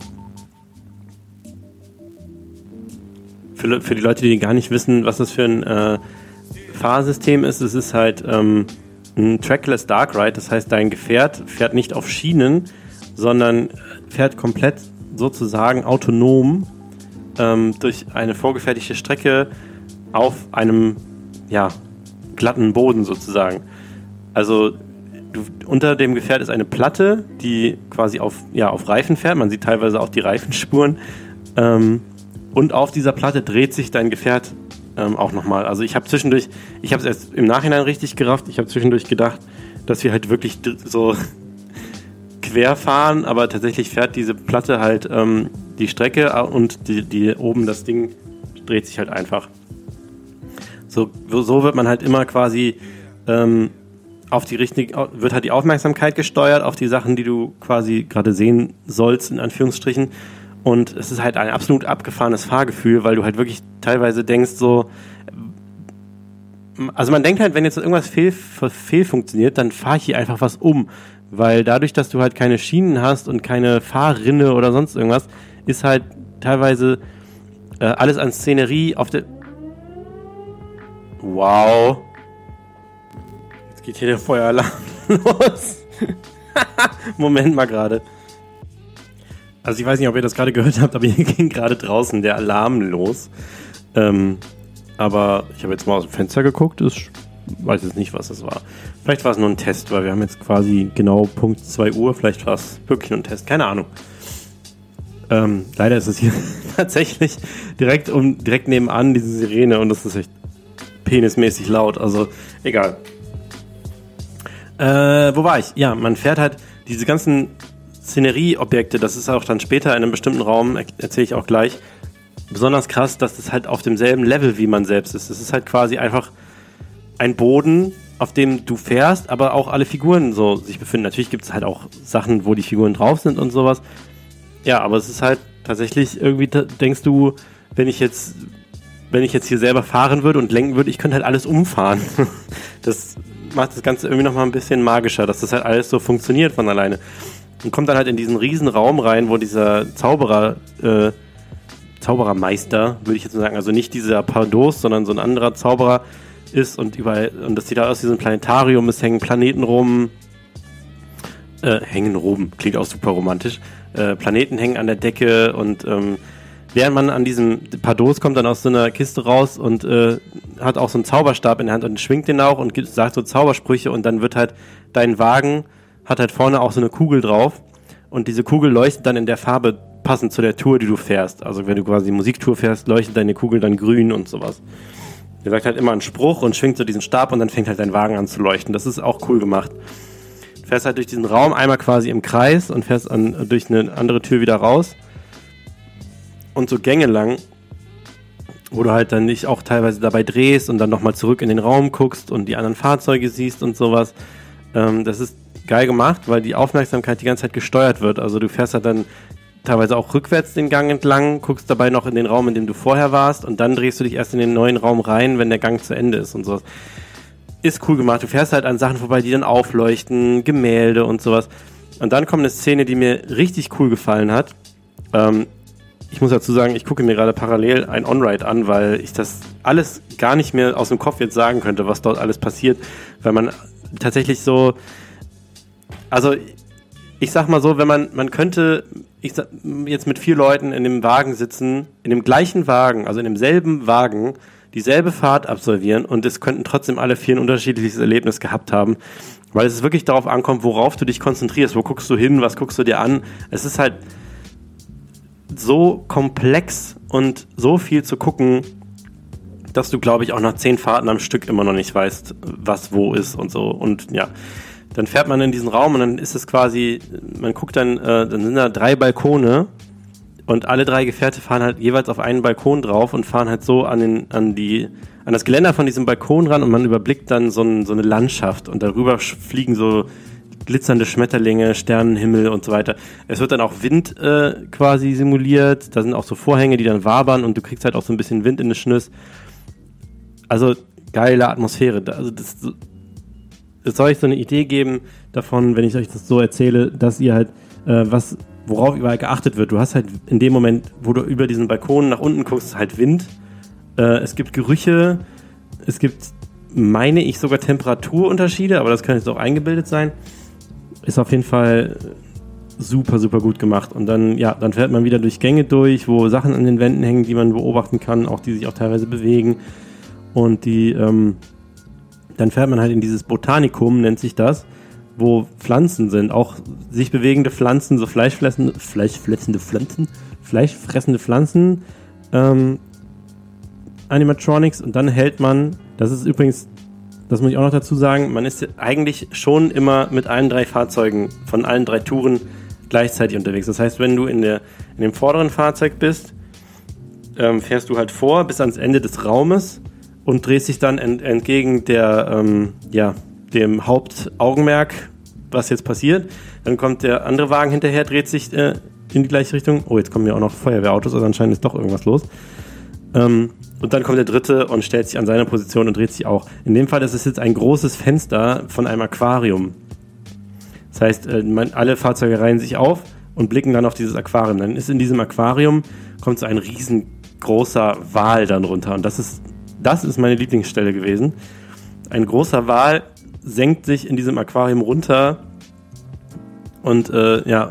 Für, für, die Leute, die gar nicht wissen, was das für ein äh, Fahrsystem ist, es ist halt ähm, ein Trackless Dark Ride. Das heißt, dein Gefährt fährt nicht auf Schienen, sondern fährt komplett sozusagen autonom ähm, durch eine vorgefertigte Strecke auf einem ja, glatten Boden sozusagen. Also du, unter dem Gefährt ist eine Platte, die quasi auf, ja, auf Reifen fährt. Man sieht teilweise auch die Reifenspuren. Ähm, und auf dieser Platte dreht sich dein Gefährt ähm, auch nochmal. Also ich habe zwischendurch, ich habe es erst im Nachhinein richtig gerafft, ich habe zwischendurch gedacht, dass wir halt wirklich so quer fahren, aber tatsächlich fährt diese Platte halt ähm, die Strecke und die, die oben das Ding dreht sich halt einfach. So, so wird man halt immer quasi ähm, auf die richtige, wird halt die Aufmerksamkeit gesteuert auf die Sachen, die du quasi gerade sehen sollst, in Anführungsstrichen. Und es ist halt ein absolut abgefahrenes Fahrgefühl, weil du halt wirklich teilweise denkst so, also man denkt halt, wenn jetzt irgendwas fehl, fehl funktioniert, dann fahre ich hier einfach was um. Weil dadurch, dass du halt keine Schienen hast und keine Fahrrinne oder sonst irgendwas, ist halt teilweise äh, alles an Szenerie auf der. Wow. Jetzt geht hier der Feueralarm los. Moment mal gerade. Also ich weiß nicht, ob ihr das gerade gehört habt, aber hier ging gerade draußen der Alarm los. Ähm, aber ich habe jetzt mal aus dem Fenster geguckt, ich weiß jetzt nicht, was das war. Vielleicht war es nur ein Test, weil wir haben jetzt quasi genau Punkt 2 Uhr, vielleicht war es wirklich nur ein Test, keine Ahnung. Ähm, leider ist es hier tatsächlich direkt, um, direkt nebenan diese Sirene und das ist echt penismäßig laut, also egal. Äh, wo war ich? Ja, man fährt halt diese ganzen Szenerieobjekte, das ist auch dann später in einem bestimmten Raum, erzähle ich auch gleich, besonders krass, dass das halt auf demselben Level wie man selbst ist. Es ist halt quasi einfach ein Boden, auf dem du fährst, aber auch alle Figuren so sich befinden. Natürlich gibt es halt auch Sachen, wo die Figuren drauf sind und sowas. Ja, aber es ist halt tatsächlich irgendwie, denkst du, wenn ich jetzt, wenn ich jetzt hier selber fahren würde und lenken würde, ich könnte halt alles umfahren. Das macht das Ganze irgendwie nochmal ein bisschen magischer, dass das halt alles so funktioniert von alleine. Und kommt dann halt in diesen riesen Raum rein, wo dieser Zauberer, äh, Zauberermeister, würde ich jetzt sagen, also nicht dieser Pardos, sondern so ein anderer Zauberer ist und überall, und das sieht aus wie so ein Planetarium, es hängen Planeten rum, äh, hängen rum, klingt auch super romantisch, äh, Planeten hängen an der Decke und ähm, während man an diesem Pardos kommt dann aus so einer Kiste raus und äh, hat auch so einen Zauberstab in der Hand und schwingt den auch und sagt so Zaubersprüche und dann wird halt dein Wagen hat halt vorne auch so eine Kugel drauf und diese Kugel leuchtet dann in der Farbe passend zu der Tour, die du fährst. Also wenn du quasi Musiktour fährst, leuchtet deine Kugel dann grün und sowas. Er sagt halt immer einen Spruch und schwingt so diesen Stab und dann fängt halt dein Wagen an zu leuchten. Das ist auch cool gemacht. Du fährst halt durch diesen Raum einmal quasi im Kreis und fährst an, durch eine andere Tür wieder raus und so Gänge lang, wo du halt dann nicht auch teilweise dabei drehst und dann nochmal zurück in den Raum guckst und die anderen Fahrzeuge siehst und sowas. Ähm, das ist geil gemacht, weil die Aufmerksamkeit die ganze Zeit gesteuert wird. Also du fährst halt dann teilweise auch rückwärts den Gang entlang, guckst dabei noch in den Raum, in dem du vorher warst und dann drehst du dich erst in den neuen Raum rein, wenn der Gang zu Ende ist und sowas. Ist cool gemacht. Du fährst halt an Sachen vorbei, die dann aufleuchten, Gemälde und sowas. Und dann kommt eine Szene, die mir richtig cool gefallen hat. Ähm, ich muss dazu sagen, ich gucke mir gerade parallel ein On-Ride an, weil ich das alles gar nicht mehr aus dem Kopf jetzt sagen könnte, was dort alles passiert, weil man tatsächlich so, also ich sag mal so, wenn man, man könnte ich sag, jetzt mit vier Leuten in dem Wagen sitzen, in dem gleichen Wagen, also in demselben Wagen, dieselbe Fahrt absolvieren und es könnten trotzdem alle vier ein unterschiedliches Erlebnis gehabt haben, weil es wirklich darauf ankommt, worauf du dich konzentrierst, wo guckst du hin, was guckst du dir an. Es ist halt so komplex und so viel zu gucken, dass du, glaube ich, auch nach zehn Fahrten am Stück immer noch nicht weißt, was wo ist und so. Und ja, dann fährt man in diesen Raum und dann ist es quasi, man guckt dann, äh, dann sind da drei Balkone und alle drei Gefährte fahren halt jeweils auf einen Balkon drauf und fahren halt so an den, an die, an das Geländer von diesem Balkon ran und man überblickt dann so, ein, so eine Landschaft und darüber fliegen so glitzernde Schmetterlinge, Sternenhimmel und so weiter. Es wird dann auch Wind äh, quasi simuliert. Da sind auch so Vorhänge, die dann wabern und du kriegst halt auch so ein bisschen Wind in den Schnüss. Also geile Atmosphäre. Also das, es soll euch so eine Idee geben davon, wenn ich euch das so erzähle, dass ihr halt äh, was, worauf überall geachtet wird. Du hast halt in dem Moment, wo du über diesen Balkon nach unten guckst, halt Wind. Äh, es gibt Gerüche, es gibt, meine ich, sogar Temperaturunterschiede, aber das kann jetzt auch eingebildet sein. Ist auf jeden Fall super, super gut gemacht. Und dann, ja, dann fährt man wieder durch Gänge durch, wo Sachen an den Wänden hängen, die man beobachten kann, auch die sich auch teilweise bewegen. Und die, ähm, dann fährt man halt in dieses Botanikum, nennt sich das, wo Pflanzen sind, auch sich bewegende Pflanzen, so fleischfressende, fleischfressende Pflanzen, fleischfressende Pflanzen, ähm, Animatronics und dann hält man, das ist übrigens, das muss ich auch noch dazu sagen, man ist eigentlich schon immer mit allen drei Fahrzeugen von allen drei Touren gleichzeitig unterwegs. Das heißt, wenn du in, der, in dem vorderen Fahrzeug bist, ähm, fährst du halt vor bis ans Ende des Raumes und drehst dich dann ent, entgegen der, ähm, ja, dem Hauptaugenmerk, was jetzt passiert. Dann kommt der andere Wagen hinterher, dreht sich äh, in die gleiche Richtung. Oh, jetzt kommen ja auch noch Feuerwehrautos, also anscheinend ist doch irgendwas los. Ähm, und dann kommt der dritte und stellt sich an seine Position und dreht sich auch. In dem Fall ist es jetzt ein großes Fenster von einem Aquarium. Das heißt, äh, man, alle Fahrzeuge reihen sich auf und blicken dann auf dieses Aquarium. Dann ist in diesem Aquarium kommt so ein riesengroßer Wal dann runter. Und das ist, das ist meine Lieblingsstelle gewesen. Ein großer Wal senkt sich in diesem Aquarium runter und äh, ja,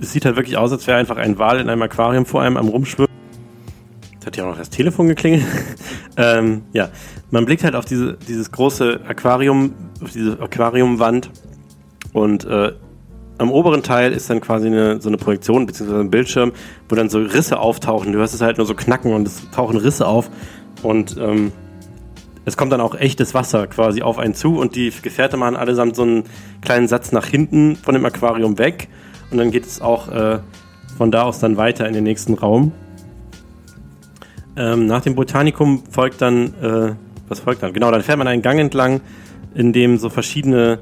es sieht halt wirklich aus, als wäre einfach ein Wal in einem Aquarium vor einem am Rumschwimmen. Hat ja auch noch das Telefon geklingelt. ähm, ja, man blickt halt auf diese, dieses große Aquarium, auf diese Aquariumwand und äh, am oberen Teil ist dann quasi eine, so eine Projektion beziehungsweise ein Bildschirm, wo dann so Risse auftauchen. Du hörst es halt nur so knacken und es tauchen Risse auf und ähm, es kommt dann auch echtes Wasser quasi auf einen zu und die Gefährte machen allesamt so einen kleinen Satz nach hinten von dem Aquarium weg und dann geht es auch äh, von da aus dann weiter in den nächsten Raum. Ähm, nach dem Botanikum folgt dann, äh, was folgt dann? Genau, dann fährt man einen Gang entlang, in dem so verschiedene,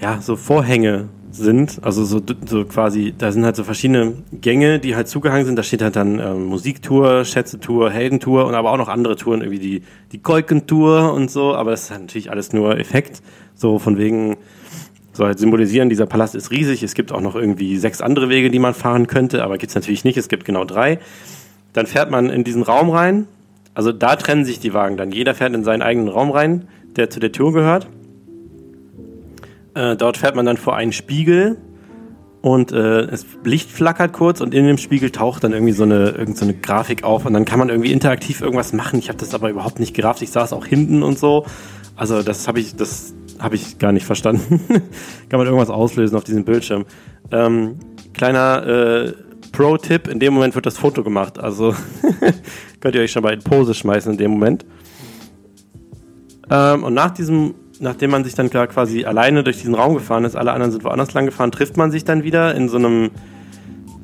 ja, so Vorhänge sind, also so, so quasi, da sind halt so verschiedene Gänge, die halt zugehangen sind. Da steht halt dann ähm, Musiktour, Schätzetour, Heldentour und aber auch noch andere Touren, irgendwie die, die Kolkentour und so, aber das ist halt natürlich alles nur Effekt. So von wegen, soll halt symbolisieren, dieser Palast ist riesig. Es gibt auch noch irgendwie sechs andere Wege, die man fahren könnte, aber gibt's natürlich nicht. Es gibt genau drei. Dann fährt man in diesen Raum rein. Also da trennen sich die Wagen dann. Jeder fährt in seinen eigenen Raum rein, der zu der Tour gehört. Äh, dort fährt man dann vor einen Spiegel und äh, es Licht flackert kurz und in dem Spiegel taucht dann irgendwie so eine, irgend so eine Grafik auf und dann kann man irgendwie interaktiv irgendwas machen. Ich habe das aber überhaupt nicht gerafft. Ich saß auch hinten und so. Also das habe ich, das ich gar nicht verstanden. kann man irgendwas auslösen auf diesem Bildschirm. Ähm, kleiner äh, Pro-Tipp, in dem Moment wird das Foto gemacht. Also könnt ihr euch schon mal in Pose schmeißen in dem Moment. Ähm, und nach diesem nachdem man sich dann quasi alleine durch diesen Raum gefahren ist, alle anderen sind woanders lang gefahren, trifft man sich dann wieder in so einem,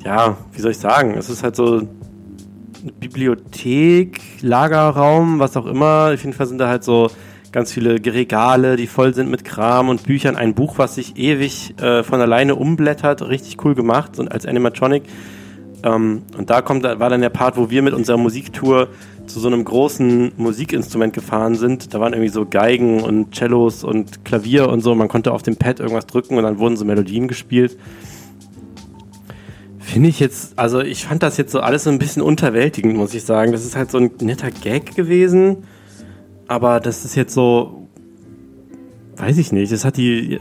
ja, wie soll ich sagen, es ist halt so eine Bibliothek, Lagerraum, was auch immer. Auf jeden Fall sind da halt so ganz viele Regale, die voll sind mit Kram und Büchern. Ein Buch, was sich ewig äh, von alleine umblättert, richtig cool gemacht und als Animatronic. Ähm, und da kommt, war dann der Part, wo wir mit unserer Musiktour zu so einem großen Musikinstrument gefahren sind. Da waren irgendwie so Geigen und Cellos und Klavier und so. Man konnte auf dem Pad irgendwas drücken und dann wurden so Melodien gespielt. Finde ich jetzt, also ich fand das jetzt so alles so ein bisschen unterwältigend, muss ich sagen. Das ist halt so ein netter Gag gewesen. Aber das ist jetzt so, weiß ich nicht. Das hat die,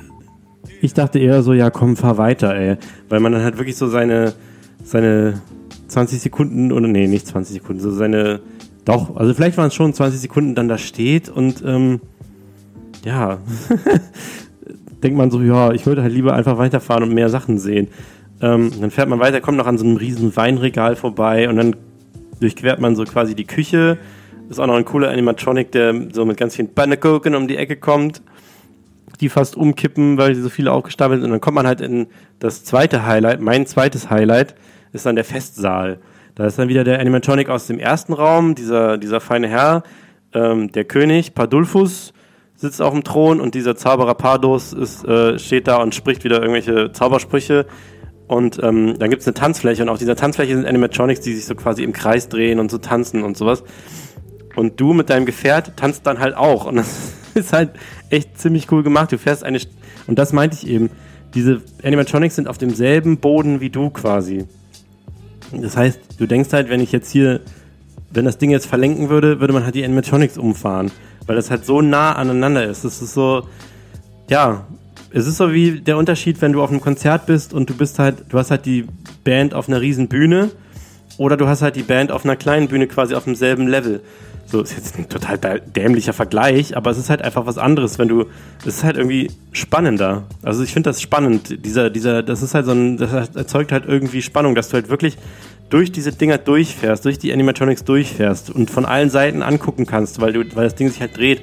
ich dachte eher so, ja komm, fahr weiter, ey. Weil man dann halt wirklich so seine, seine 20 Sekunden, oder nee, nicht 20 Sekunden, so seine doch, also vielleicht waren es schon 20 Sekunden, dann da steht und ähm, ja, denkt man so, ja, ich würde halt lieber einfach weiterfahren und mehr Sachen sehen. Ähm, dann fährt man weiter, kommt noch an so einem riesen Weinregal vorbei und dann durchquert man so quasi die Küche. Ist auch noch ein cooler Animatronic, der so mit ganz vielen Pannekuchen um die Ecke kommt, die fast umkippen, weil sie so viele aufgestapelt sind. Und dann kommt man halt in das zweite Highlight, mein zweites Highlight, ist dann der Festsaal. Da ist dann wieder der Animatronic aus dem ersten Raum, dieser, dieser feine Herr, ähm, der König, Padulfus, sitzt auf dem Thron und dieser Zauberer Pardos ist, äh, steht da und spricht wieder irgendwelche Zaubersprüche. Und ähm, dann gibt es eine Tanzfläche und auf dieser Tanzfläche sind Animatronics, die sich so quasi im Kreis drehen und so tanzen und sowas. Und du mit deinem Gefährt tanzt dann halt auch. Und das ist halt echt ziemlich cool gemacht. Du fährst eine. St und das meinte ich eben. Diese Animatronics sind auf demselben Boden wie du quasi. Das heißt, du denkst halt, wenn ich jetzt hier, wenn das Ding jetzt verlenken würde, würde man halt die Animatronics umfahren. Weil das halt so nah aneinander ist. Das ist so, ja, es ist so wie der Unterschied, wenn du auf einem Konzert bist und du bist halt, du hast halt die Band auf einer riesen Bühne oder du hast halt die Band auf einer kleinen Bühne quasi auf demselben Level. So ist jetzt ein total dämlicher Vergleich, aber es ist halt einfach was anderes, wenn du, es ist halt irgendwie spannender. Also ich finde das spannend. Dieser, dieser, das ist halt so ein, das erzeugt halt irgendwie Spannung, dass du halt wirklich durch diese Dinger durchfährst, durch die Animatronics durchfährst und von allen Seiten angucken kannst, weil du, weil das Ding sich halt dreht.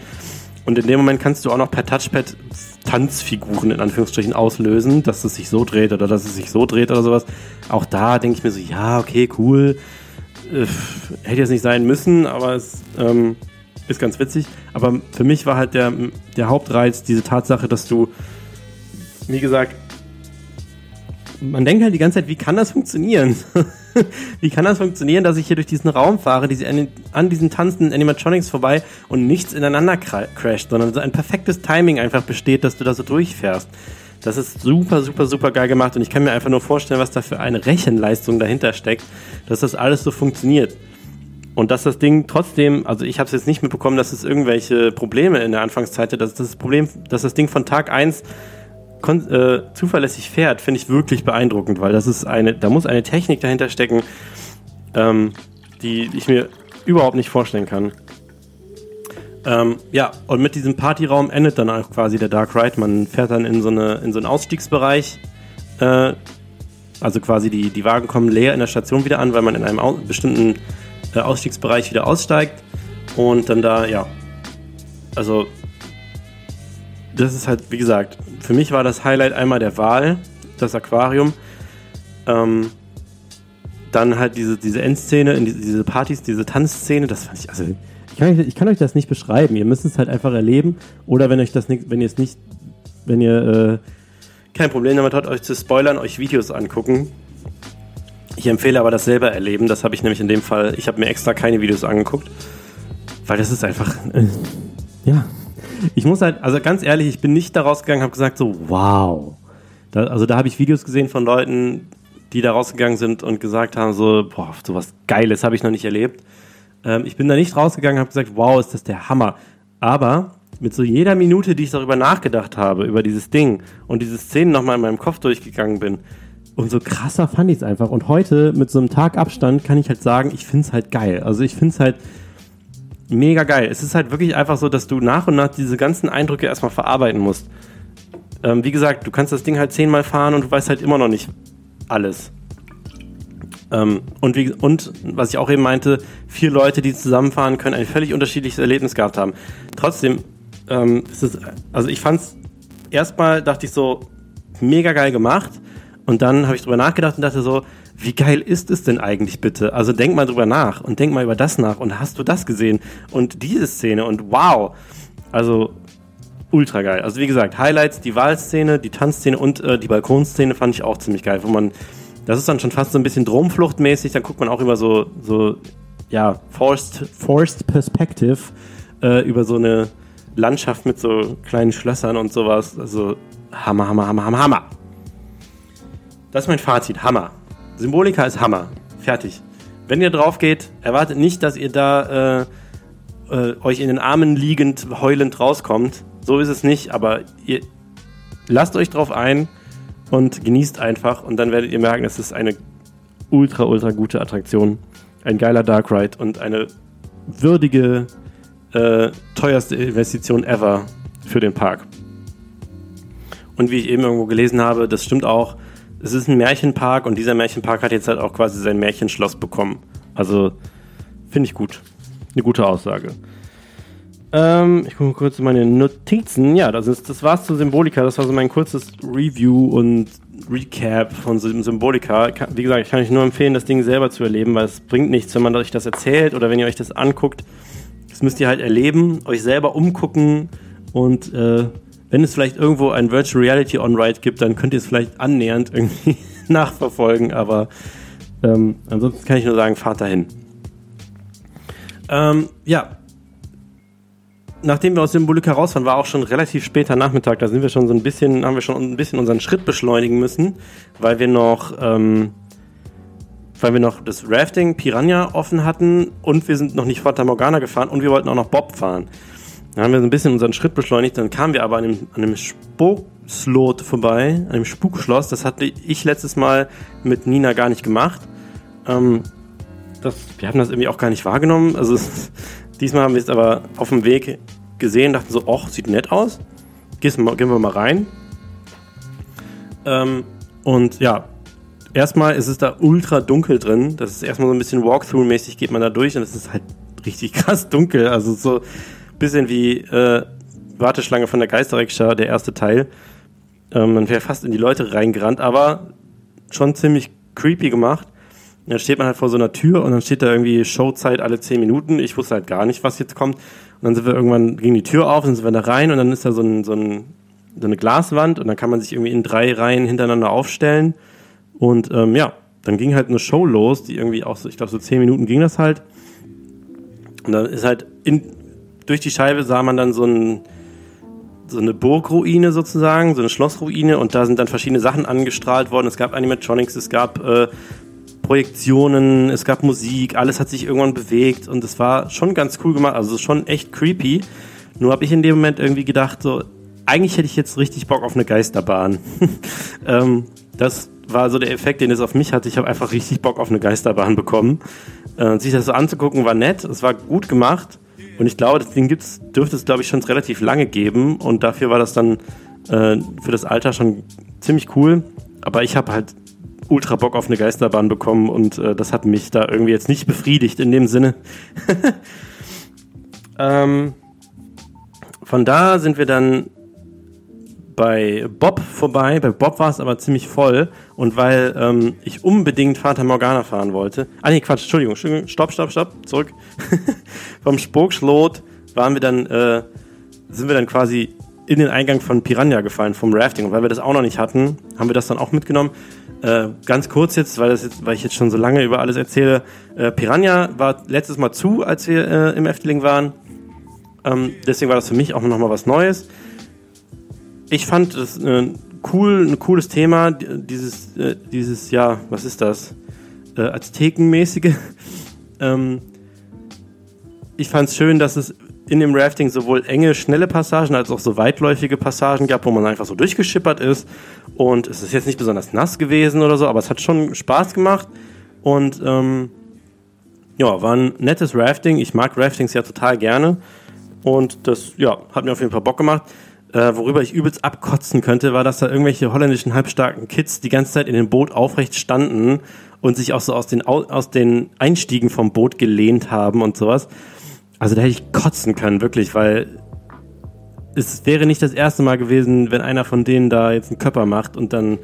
Und in dem Moment kannst du auch noch per Touchpad Tanzfiguren in Anführungsstrichen auslösen, dass es sich so dreht oder dass es sich so dreht oder sowas. Auch da denke ich mir so, ja, okay, cool äh, hätte jetzt nicht sein müssen, aber es ähm, ist ganz witzig. Aber für mich war halt der, der Hauptreiz diese Tatsache, dass du, wie gesagt, man denkt halt die ganze Zeit, wie kann das funktionieren? wie kann das funktionieren, dass ich hier durch diesen Raum fahre, diese, an diesen tanzenden Animatronics vorbei und nichts ineinander crasht, sondern so ein perfektes Timing einfach besteht, dass du da so durchfährst. Das ist super, super, super geil gemacht und ich kann mir einfach nur vorstellen, was da für eine Rechenleistung dahinter steckt, dass das alles so funktioniert. Und dass das Ding trotzdem, also ich habe es jetzt nicht mitbekommen, dass es irgendwelche Probleme in der Anfangszeit hatte, dass das Problem, dass das Ding von Tag 1 äh, zuverlässig fährt, finde ich wirklich beeindruckend, weil das ist eine, da muss eine Technik dahinter stecken, ähm, die ich mir überhaupt nicht vorstellen kann. Ähm, ja, und mit diesem Partyraum endet dann auch quasi der Dark Ride. Man fährt dann in so, eine, in so einen Ausstiegsbereich. Äh, also quasi die, die Wagen kommen leer in der Station wieder an, weil man in einem au bestimmten äh, Ausstiegsbereich wieder aussteigt. Und dann da, ja. Also, das ist halt, wie gesagt, für mich war das Highlight einmal der Wahl, das Aquarium. Ähm, dann halt diese, diese Endszene, diese Partys, diese Tanzszene, das fand ich, also kann, ich kann euch das nicht beschreiben. Ihr müsst es halt einfach erleben. Oder wenn euch das nicht, wenn ihr es nicht, wenn ihr äh, kein Problem damit habt, euch zu spoilern, euch Videos angucken. Ich empfehle aber das selber erleben. Das habe ich nämlich in dem Fall. Ich habe mir extra keine Videos angeguckt, weil das ist einfach, äh, ja. Ich muss halt, also ganz ehrlich, ich bin nicht da rausgegangen, habe gesagt so, wow. Da, also da habe ich Videos gesehen von Leuten, die da rausgegangen sind und gesagt haben so, boah, sowas Geiles habe ich noch nicht erlebt. Ähm, ich bin da nicht rausgegangen und habe gesagt, wow, ist das der Hammer. Aber mit so jeder Minute, die ich darüber nachgedacht habe, über dieses Ding und diese Szenen nochmal in meinem Kopf durchgegangen bin, umso krasser fand ich es einfach. Und heute mit so einem Tagabstand kann ich halt sagen, ich finde es halt geil. Also ich finde es halt mega geil. Es ist halt wirklich einfach so, dass du nach und nach diese ganzen Eindrücke erstmal verarbeiten musst. Ähm, wie gesagt, du kannst das Ding halt zehnmal fahren und du weißt halt immer noch nicht alles. Ähm, und, wie, und was ich auch eben meinte, vier Leute, die zusammenfahren, können ein völlig unterschiedliches Erlebnis gehabt haben. Trotzdem ähm, ist es, also ich fand es erstmal, dachte ich so, mega geil gemacht. Und dann habe ich drüber nachgedacht und dachte so, wie geil ist es denn eigentlich bitte? Also denk mal drüber nach und denk mal über das nach und hast du das gesehen und diese Szene und wow. Also ultra geil. Also wie gesagt, Highlights, die Wahlszene, die Tanzszene und äh, die Balkonszene fand ich auch ziemlich geil, wo man das ist dann schon fast so ein bisschen Dromfluchtmäßig. Dann guckt man auch über so, so ja, Forced, Forced Perspective äh, über so eine Landschaft mit so kleinen Schlössern und sowas. Also Hammer, Hammer, Hammer, Hammer, Hammer. Das ist mein Fazit. Hammer. Symbolika ist Hammer. Fertig. Wenn ihr drauf geht, erwartet nicht, dass ihr da äh, äh, euch in den Armen liegend, heulend rauskommt. So ist es nicht, aber ihr lasst euch drauf ein und genießt einfach und dann werdet ihr merken, es ist eine ultra, ultra gute Attraktion. Ein geiler Dark Ride und eine würdige, äh, teuerste Investition ever für den Park. Und wie ich eben irgendwo gelesen habe, das stimmt auch, es ist ein Märchenpark und dieser Märchenpark hat jetzt halt auch quasi sein Märchenschloss bekommen. Also finde ich gut. Eine gute Aussage. Ähm, ich gucke kurz in meine Notizen. Ja, das, ist, das war's zu Symbolika. Das war so mein kurzes Review und Recap von Symbolika. Wie gesagt, ich kann euch nur empfehlen, das Ding selber zu erleben, weil es bringt nichts, wenn man euch das erzählt oder wenn ihr euch das anguckt. Das müsst ihr halt erleben, euch selber umgucken Und äh, wenn es vielleicht irgendwo ein Virtual Reality On-Ride gibt, dann könnt ihr es vielleicht annähernd irgendwie nachverfolgen, aber ähm, ansonsten kann ich nur sagen, fahrt dahin. Ähm, ja. Nachdem wir aus dem Symbolica rausfahren, war auch schon relativ später Nachmittag. Da sind wir schon so ein bisschen, haben wir schon ein bisschen unseren Schritt beschleunigen müssen, weil wir noch, ähm, weil wir noch das Rafting Piranha offen hatten und wir sind noch nicht Fata Morgana gefahren und wir wollten auch noch Bob fahren. Dann haben wir so ein bisschen unseren Schritt beschleunigt, dann kamen wir aber an einem, einem Spukslot vorbei, an einem Spukschloss. Das hatte ich letztes Mal mit Nina gar nicht gemacht. Ähm, das, wir haben das irgendwie auch gar nicht wahrgenommen. Also diesmal haben wir es aber auf dem Weg gesehen, dachten so, ach, sieht nett aus. Gehen wir, mal rein. Ähm, und ja, erstmal ist es da ultra dunkel drin. Das ist erstmal so ein bisschen Walkthrough-mäßig geht man da durch und es ist halt richtig krass dunkel. Also so ein bisschen wie äh, Warteschlange von der Geisterrikscha, der erste Teil. Ähm, man wäre fast in die Leute reingerannt, aber schon ziemlich creepy gemacht. Dann steht man halt vor so einer Tür und dann steht da irgendwie Showzeit alle 10 Minuten. Ich wusste halt gar nicht, was jetzt kommt. Und dann sind wir irgendwann, ging die Tür auf, dann sind wir da rein und dann ist da so, ein, so, ein, so eine Glaswand und dann kann man sich irgendwie in drei Reihen hintereinander aufstellen. Und ähm, ja, dann ging halt eine Show los, die irgendwie auch so, ich glaube, so 10 Minuten ging das halt. Und dann ist halt in, durch die Scheibe sah man dann so, ein, so eine Burgruine sozusagen, so eine Schlossruine und da sind dann verschiedene Sachen angestrahlt worden. Es gab Animatronics, es gab äh, Projektionen, es gab Musik, alles hat sich irgendwann bewegt und es war schon ganz cool gemacht, also schon echt creepy. Nur habe ich in dem Moment irgendwie gedacht, so, eigentlich hätte ich jetzt richtig Bock auf eine Geisterbahn. ähm, das war so der Effekt, den es auf mich hatte. Ich habe einfach richtig Bock auf eine Geisterbahn bekommen. Äh, sich das so anzugucken war nett, es war gut gemacht und ich glaube, das Ding gibt's, dürfte es glaube ich schon relativ lange geben und dafür war das dann äh, für das Alter schon ziemlich cool. Aber ich habe halt ultra Bock auf eine Geisterbahn bekommen und äh, das hat mich da irgendwie jetzt nicht befriedigt in dem Sinne. ähm, von da sind wir dann bei Bob vorbei. Bei Bob war es aber ziemlich voll und weil ähm, ich unbedingt Vater Morgana fahren wollte. Ah nee, Quatsch, Entschuldigung, Entschuldigung stopp, stopp, stopp, zurück. Vom Spurgschlot waren wir dann, äh, sind wir dann quasi in den Eingang von Piranha gefallen, vom Rafting. Und weil wir das auch noch nicht hatten, haben wir das dann auch mitgenommen. Äh, ganz kurz jetzt, weil, jetzt, weil ich jetzt schon so lange über alles erzähle. Äh, Piranha war letztes Mal zu, als wir äh, im Efteling waren. Ähm, deswegen war das für mich auch nochmal was Neues. Ich fand das äh, cool, ein cooles Thema. Dieses, äh, dieses, ja, was ist das? Aztekenmäßige. ähm, ich fand es schön, dass es in dem Rafting sowohl enge, schnelle Passagen als auch so weitläufige Passagen gab, wo man einfach so durchgeschippert ist. Und es ist jetzt nicht besonders nass gewesen oder so, aber es hat schon Spaß gemacht. Und ähm, ja, war ein nettes Rafting. Ich mag Raftings ja total gerne. Und das ja, hat mir auf jeden Fall Bock gemacht. Äh, worüber ich übelst abkotzen könnte, war, dass da irgendwelche holländischen halbstarken Kids die ganze Zeit in dem Boot aufrecht standen und sich auch so aus den, aus den Einstiegen vom Boot gelehnt haben und sowas. Also da hätte ich kotzen können, wirklich, weil es wäre nicht das erste Mal gewesen, wenn einer von denen da jetzt einen Körper macht und dann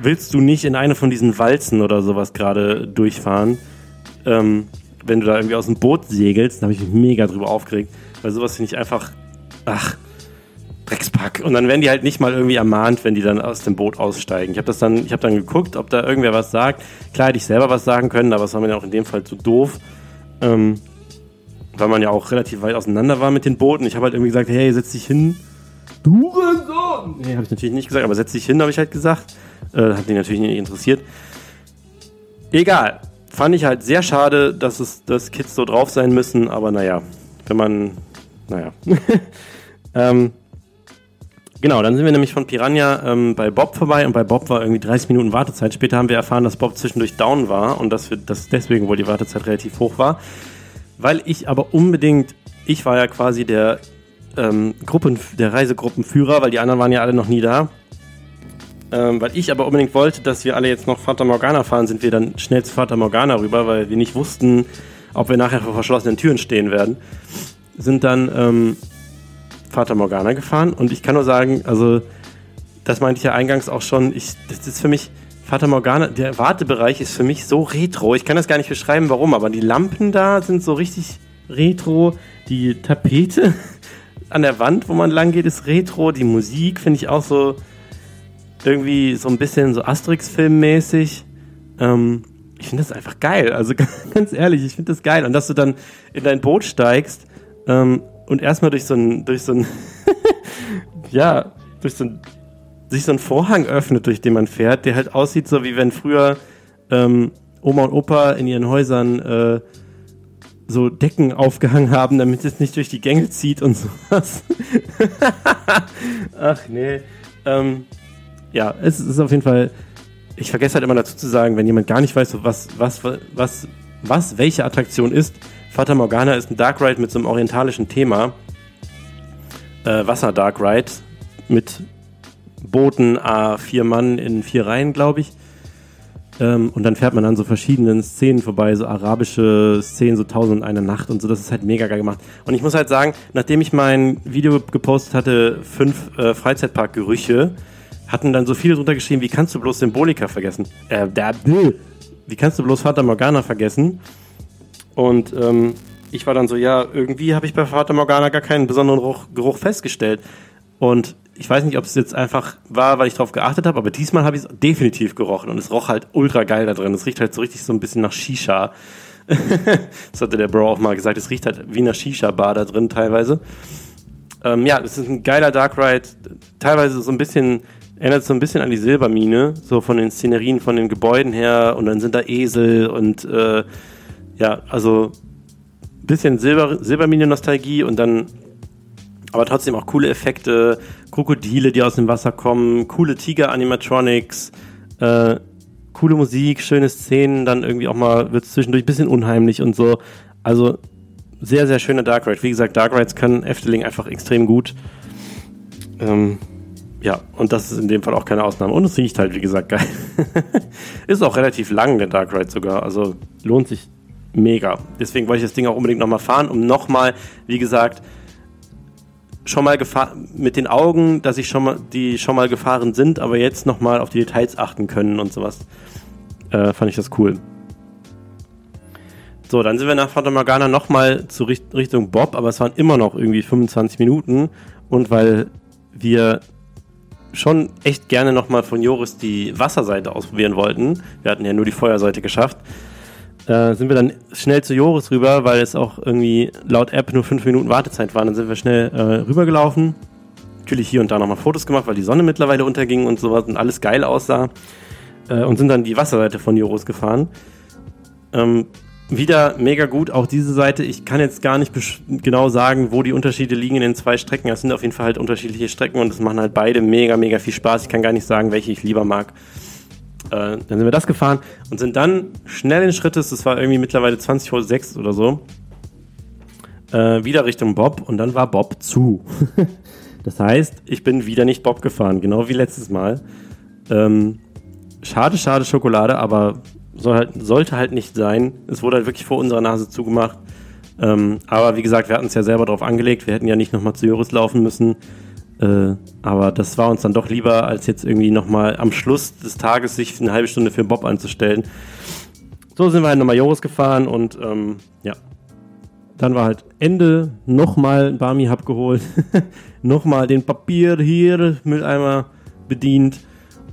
willst du nicht in eine von diesen Walzen oder sowas gerade durchfahren. Ähm, wenn du da irgendwie aus dem Boot segelst, da habe ich mich mega drüber aufgeregt, weil sowas finde ich einfach, ach, Dreckspack. Und dann werden die halt nicht mal irgendwie ermahnt, wenn die dann aus dem Boot aussteigen. Ich habe dann, ich dann geguckt, ob da irgendwer was sagt. Klar hätte ich selber was sagen können, aber es war mir auch in dem Fall zu doof. Ähm, weil man ja auch relativ weit auseinander war mit den Booten. Ich habe halt irgendwie gesagt, hey, setz dich hin. Du so. Nee, habe ich natürlich nicht gesagt, aber setz dich hin, habe ich halt gesagt. Äh, hat mich natürlich nicht interessiert. Egal. Fand ich halt sehr schade, dass es, dass Kids so drauf sein müssen, aber naja, wenn man, naja. ähm, Genau, dann sind wir nämlich von Piranha ähm, bei Bob vorbei und bei Bob war irgendwie 30 Minuten Wartezeit. Später haben wir erfahren, dass Bob zwischendurch down war und dass, wir, dass deswegen wohl die Wartezeit relativ hoch war. Weil ich aber unbedingt, ich war ja quasi der ähm, Gruppen, der Reisegruppenführer, weil die anderen waren ja alle noch nie da. Ähm, weil ich aber unbedingt wollte, dass wir alle jetzt noch Fata Morgana fahren, sind wir dann schnell zu Fata Morgana rüber, weil wir nicht wussten, ob wir nachher vor verschlossenen Türen stehen werden. Sind dann ähm, Fata Morgana gefahren und ich kann nur sagen, also das meinte ich ja eingangs auch schon, ich, das ist für mich, Fata Morgana, der Wartebereich ist für mich so retro. Ich kann das gar nicht beschreiben, warum, aber die Lampen da sind so richtig retro. Die Tapete, an der Wand, wo man lang geht, ist Retro. Die Musik finde ich auch so irgendwie so ein bisschen so Asterix-Film-mäßig. Ähm, ich finde das einfach geil. Also ganz ehrlich, ich finde das geil. Und dass du dann in dein Boot steigst ähm, und erstmal durch so ein, durch so ein, ja, durch so ein, sich so ein Vorhang öffnet, durch den man fährt, der halt aussieht so wie wenn früher ähm, Oma und Opa in ihren Häusern äh, so Decken aufgehangen haben, damit es nicht durch die Gänge zieht und sowas. Ach nee. Ähm, ja, es ist auf jeden Fall. Ich vergesse halt immer dazu zu sagen, wenn jemand gar nicht weiß, was, was, was, was welche Attraktion ist. Fata Morgana ist ein Dark Ride mit so einem orientalischen Thema. Äh, Wasser Dark Ride mit Booten, A, vier Mann in vier Reihen, glaube ich. Ähm, und dann fährt man an so verschiedenen Szenen vorbei, so arabische Szenen, so Tausend und eine Nacht und so. Das ist halt mega geil gemacht. Und ich muss halt sagen, nachdem ich mein Video gepostet hatte, fünf äh, Freizeitparkgerüche, hatten dann so viele drunter geschrieben, wie kannst du bloß Symbolika vergessen? Äh, der, wie kannst du bloß Vater Morgana vergessen? Und ähm, ich war dann so, ja, irgendwie habe ich bei Vater Morgana gar keinen besonderen Geruch festgestellt. Und ich weiß nicht, ob es jetzt einfach war, weil ich darauf geachtet habe, aber diesmal habe ich es definitiv gerochen und es roch halt ultra geil da drin. Es riecht halt so richtig so ein bisschen nach Shisha. das hatte der Bro auch mal gesagt. Es riecht halt wie eine Shisha-Bar da drin teilweise. Ähm, ja, es ist ein geiler Dark Ride. Teilweise so ein bisschen, erinnert so ein bisschen an die Silbermine, so von den Szenerien, von den Gebäuden her. Und dann sind da Esel und äh, ja, also ein bisschen Silber, Silbermine-Nostalgie und dann aber trotzdem auch coole Effekte, Krokodile, die aus dem Wasser kommen, coole Tiger-Animatronics, äh, coole Musik, schöne Szenen, dann irgendwie auch mal wird es zwischendurch ein bisschen unheimlich und so. Also sehr, sehr schöne Dark Ride. Wie gesagt, Dark Rides können Efteling einfach extrem gut. Ähm, ja, und das ist in dem Fall auch keine Ausnahme. Und es riecht halt, wie gesagt, geil. ist auch relativ lang, der Dark Ride sogar. Also lohnt sich mega. Deswegen wollte ich das Ding auch unbedingt nochmal fahren, um nochmal, wie gesagt, schon mal gefahren mit den Augen, dass ich schon mal die schon mal gefahren sind, aber jetzt noch mal auf die Details achten können und sowas. Äh, fand ich das cool. So, dann sind wir nach Fata Morgana noch mal zu Richt Richtung Bob, aber es waren immer noch irgendwie 25 Minuten und weil wir schon echt gerne noch mal von Joris die Wasserseite ausprobieren wollten, wir hatten ja nur die Feuerseite geschafft, äh, sind wir dann schnell zu Joris rüber, weil es auch irgendwie laut App nur fünf Minuten Wartezeit waren. Dann sind wir schnell äh, rübergelaufen. Natürlich hier und da nochmal Fotos gemacht, weil die Sonne mittlerweile unterging und sowas und alles geil aussah. Äh, und sind dann die Wasserseite von Joris gefahren. Ähm, wieder mega gut, auch diese Seite. Ich kann jetzt gar nicht genau sagen, wo die Unterschiede liegen in den zwei Strecken. Es sind auf jeden Fall halt unterschiedliche Strecken und es machen halt beide mega, mega viel Spaß. Ich kann gar nicht sagen, welche ich lieber mag. Äh, dann sind wir das gefahren und sind dann schnell in Schrittes, das war irgendwie mittlerweile 20 vor 6 oder so, äh, wieder Richtung Bob und dann war Bob zu. das heißt, ich bin wieder nicht Bob gefahren, genau wie letztes Mal. Ähm, schade, schade Schokolade, aber soll halt, sollte halt nicht sein. Es wurde halt wirklich vor unserer Nase zugemacht. Ähm, aber wie gesagt, wir hatten es ja selber drauf angelegt. Wir hätten ja nicht nochmal zu Joris laufen müssen. Äh, aber das war uns dann doch lieber, als jetzt irgendwie nochmal am Schluss des Tages sich eine halbe Stunde für Bob anzustellen. So sind wir halt nochmal Joris gefahren und ähm, ja. Dann war halt Ende, nochmal ein Barmi Hub geholt, nochmal den Papier hier Mülleimer bedient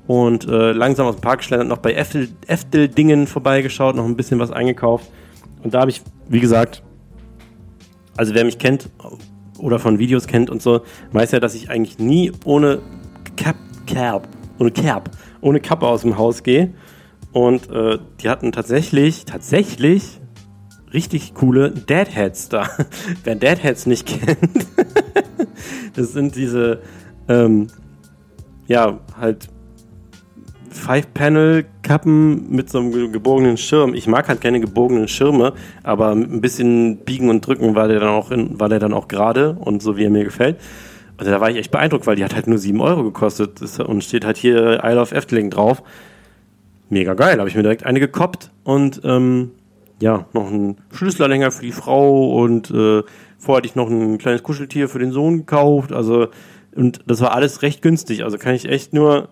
und äh, langsam aus dem Park geschlendert, noch bei Eftel-Dingen vorbeigeschaut, noch ein bisschen was eingekauft. Und da habe ich, wie gesagt, also wer mich kennt, oder von Videos kennt und so, weiß ja, dass ich eigentlich nie ohne Cap, Cap, ohne Cap, ohne Kappe aus dem Haus gehe. Und äh, die hatten tatsächlich, tatsächlich richtig coole Deadheads da. Wer Deadheads nicht kennt, das sind diese, ähm, ja, halt Five-Panel-Kappen mit so einem gebogenen Schirm. Ich mag halt keine gebogenen Schirme, aber mit ein bisschen Biegen und Drücken war der dann auch, in, war der dann auch gerade und so wie er mir gefällt. Also da war ich echt beeindruckt, weil die hat halt nur 7 Euro gekostet und steht halt hier Isle of Efteling drauf. Mega geil, habe ich mir direkt eine gekoppt und ähm, ja, noch einen Schlüsselanhänger für die Frau und äh, vorher hatte ich noch ein kleines Kuscheltier für den Sohn gekauft. Also und das war alles recht günstig. Also kann ich echt nur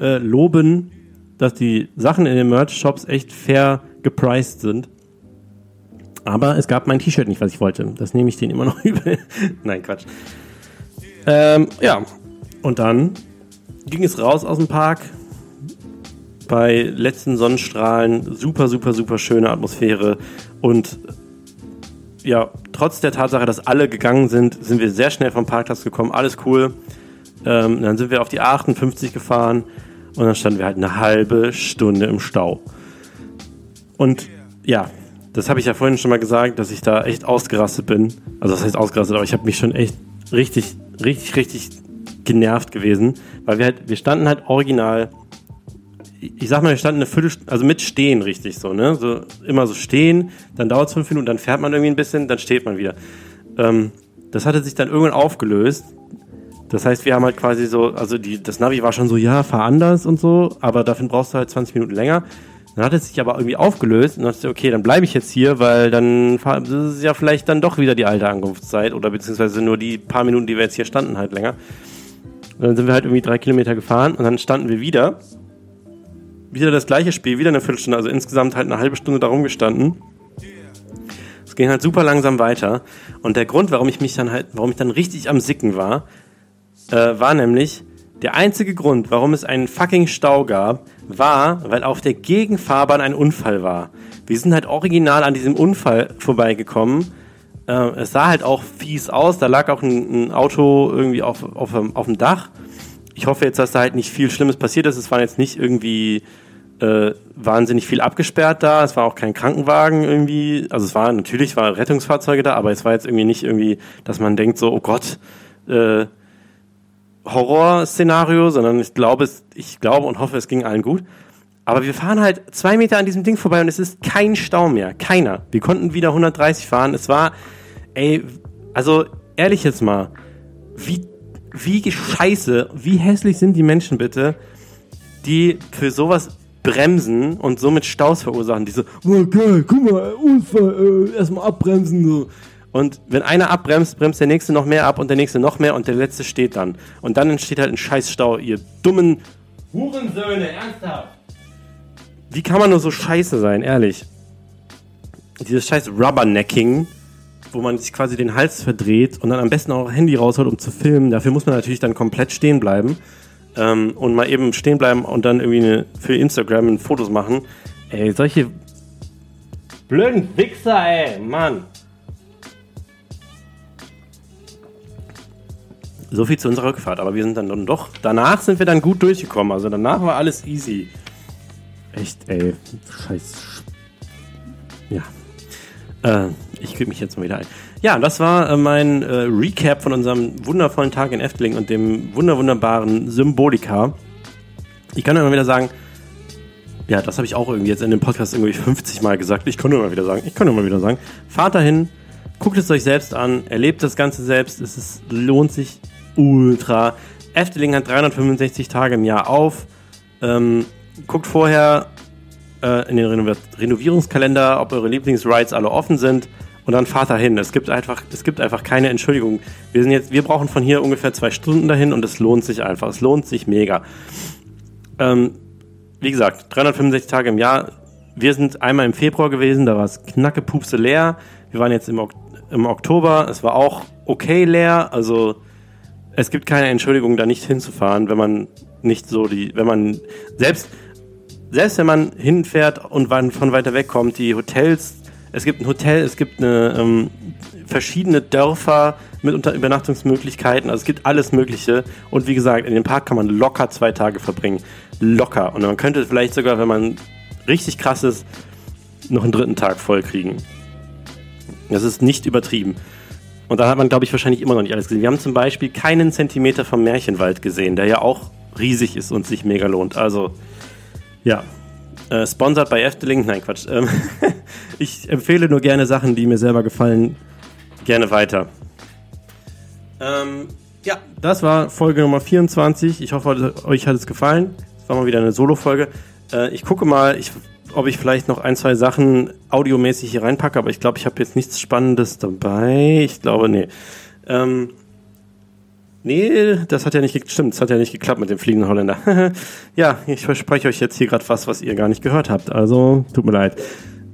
äh, loben, dass die Sachen in den Merch-Shops echt fair gepriced sind. Aber es gab mein T-Shirt nicht, was ich wollte. Das nehme ich denen immer noch übel. Nein, Quatsch. Ähm, ja, und dann ging es raus aus dem Park. Bei letzten Sonnenstrahlen, super, super, super schöne Atmosphäre. Und ja, trotz der Tatsache, dass alle gegangen sind, sind wir sehr schnell vom Parkplatz gekommen. Alles cool. Ähm, dann sind wir auf die 58 gefahren und dann standen wir halt eine halbe Stunde im Stau. Und ja, das habe ich ja vorhin schon mal gesagt, dass ich da echt ausgerastet bin. Also das heißt ausgerastet, aber ich habe mich schon echt richtig, richtig, richtig genervt gewesen, weil wir halt, wir standen halt original, ich sag mal, wir standen eine Viertelstunde, also mit Stehen richtig so, ne? So immer so stehen, dann dauert es fünf Minuten, dann fährt man irgendwie ein bisschen, dann steht man wieder. Ähm, das hatte sich dann irgendwann aufgelöst. Das heißt, wir haben halt quasi so, also die, das Navi war schon so, ja, fahr anders und so, aber dafür brauchst du halt 20 Minuten länger. Dann hat es sich aber irgendwie aufgelöst und dann dachte okay, dann bleibe ich jetzt hier, weil dann ist es ja vielleicht dann doch wieder die alte Ankunftszeit oder beziehungsweise nur die paar Minuten, die wir jetzt hier standen, halt länger. Und dann sind wir halt irgendwie drei Kilometer gefahren und dann standen wir wieder. Wieder das gleiche Spiel, wieder eine Viertelstunde, also insgesamt halt eine halbe Stunde darum gestanden. Es ging halt super langsam weiter. Und der Grund, warum ich mich dann halt, warum ich dann richtig am Sicken war, äh, war nämlich, der einzige Grund, warum es einen fucking Stau gab, war, weil auf der Gegenfahrbahn ein Unfall war. Wir sind halt original an diesem Unfall vorbeigekommen. Äh, es sah halt auch fies aus. Da lag auch ein, ein Auto irgendwie auf, auf, auf dem Dach. Ich hoffe jetzt, dass da halt nicht viel Schlimmes passiert ist. Es war jetzt nicht irgendwie äh, wahnsinnig viel abgesperrt da. Es war auch kein Krankenwagen irgendwie. Also es war natürlich war Rettungsfahrzeuge da, aber es war jetzt irgendwie nicht irgendwie, dass man denkt so, oh Gott, äh, Horrorszenario, sondern ich glaube, ich glaube und hoffe, es ging allen gut. Aber wir fahren halt zwei Meter an diesem Ding vorbei und es ist kein Stau mehr. Keiner. Wir konnten wieder 130 fahren. Es war, ey, also ehrlich jetzt mal, wie, wie scheiße, wie hässlich sind die Menschen bitte, die für sowas bremsen und somit Staus verursachen. Die so, oh geil, guck mal, Unfall, äh, erstmal abbremsen. So. Und wenn einer abbremst, bremst der nächste noch mehr ab und der nächste noch mehr und der letzte steht dann. Und dann entsteht halt ein Scheißstau, ihr dummen Hurensöhne, ernsthaft. Wie kann man nur so scheiße sein, ehrlich? Dieses scheiß Rubbernecking, wo man sich quasi den Hals verdreht und dann am besten auch Handy rausholt, um zu filmen. Dafür muss man natürlich dann komplett stehen bleiben. Ähm, und mal eben stehen bleiben und dann irgendwie eine, für Instagram Fotos machen. Ey, solche blöden Wichser, ey, Mann. So viel zu unserer Rückfahrt, aber wir sind dann doch, danach sind wir dann gut durchgekommen. Also danach war alles easy. Echt, ey, scheiß. Ja. Äh, ich krieg mich jetzt mal wieder ein. Ja, das war äh, mein äh, Recap von unserem wundervollen Tag in Efteling und dem wunder wunderbaren Symbolika. Ich kann immer wieder sagen, ja, das habe ich auch irgendwie jetzt in dem Podcast irgendwie 50 Mal gesagt. Ich kann nur mal wieder sagen, ich kann nur mal wieder sagen, fahrt dahin, guckt es euch selbst an, erlebt das Ganze selbst. Es ist, lohnt sich ultra. Efteling hat 365 Tage im Jahr auf. Ähm, guckt vorher äh, in den Reno Renovierungskalender, ob eure Lieblingsrides alle offen sind und dann fahrt dahin. Es gibt einfach, es gibt einfach keine Entschuldigung. Wir sind jetzt, wir brauchen von hier ungefähr zwei Stunden dahin und es lohnt sich einfach. Es lohnt sich mega. Ähm, wie gesagt, 365 Tage im Jahr. Wir sind einmal im Februar gewesen, da war es knacke Pupse leer. Wir waren jetzt im, ok im Oktober, es war auch okay leer. Also es gibt keine Entschuldigung, da nicht hinzufahren, wenn man nicht so die, wenn man selbst, selbst wenn man hinfährt und von weiter weg kommt, die Hotels, es gibt ein Hotel, es gibt eine, ähm, verschiedene Dörfer mit unter Übernachtungsmöglichkeiten, also es gibt alles Mögliche und wie gesagt, in dem Park kann man locker zwei Tage verbringen. Locker. Und man könnte vielleicht sogar, wenn man richtig krass ist, noch einen dritten Tag voll kriegen. Das ist nicht übertrieben. Und da hat man, glaube ich, wahrscheinlich immer noch nicht alles gesehen. Wir haben zum Beispiel keinen Zentimeter vom Märchenwald gesehen, der ja auch riesig ist und sich mega lohnt. Also, ja. Äh, sponsert bei Efteling? Nein, Quatsch. Ähm, ich empfehle nur gerne Sachen, die mir selber gefallen. Gerne weiter. Ähm, ja, das war Folge Nummer 24. Ich hoffe, euch hat es gefallen. Das war mal wieder eine Solo-Folge. Äh, ich gucke mal, ich ob ich vielleicht noch ein, zwei Sachen audiomäßig hier reinpacke, aber ich glaube, ich habe jetzt nichts Spannendes dabei. Ich glaube, nee. Ähm, nee, das hat ja nicht gestimmt. Das hat ja nicht geklappt mit dem fliegenden Holländer. ja, ich verspreche euch jetzt hier gerade was, was ihr gar nicht gehört habt. Also, tut mir leid.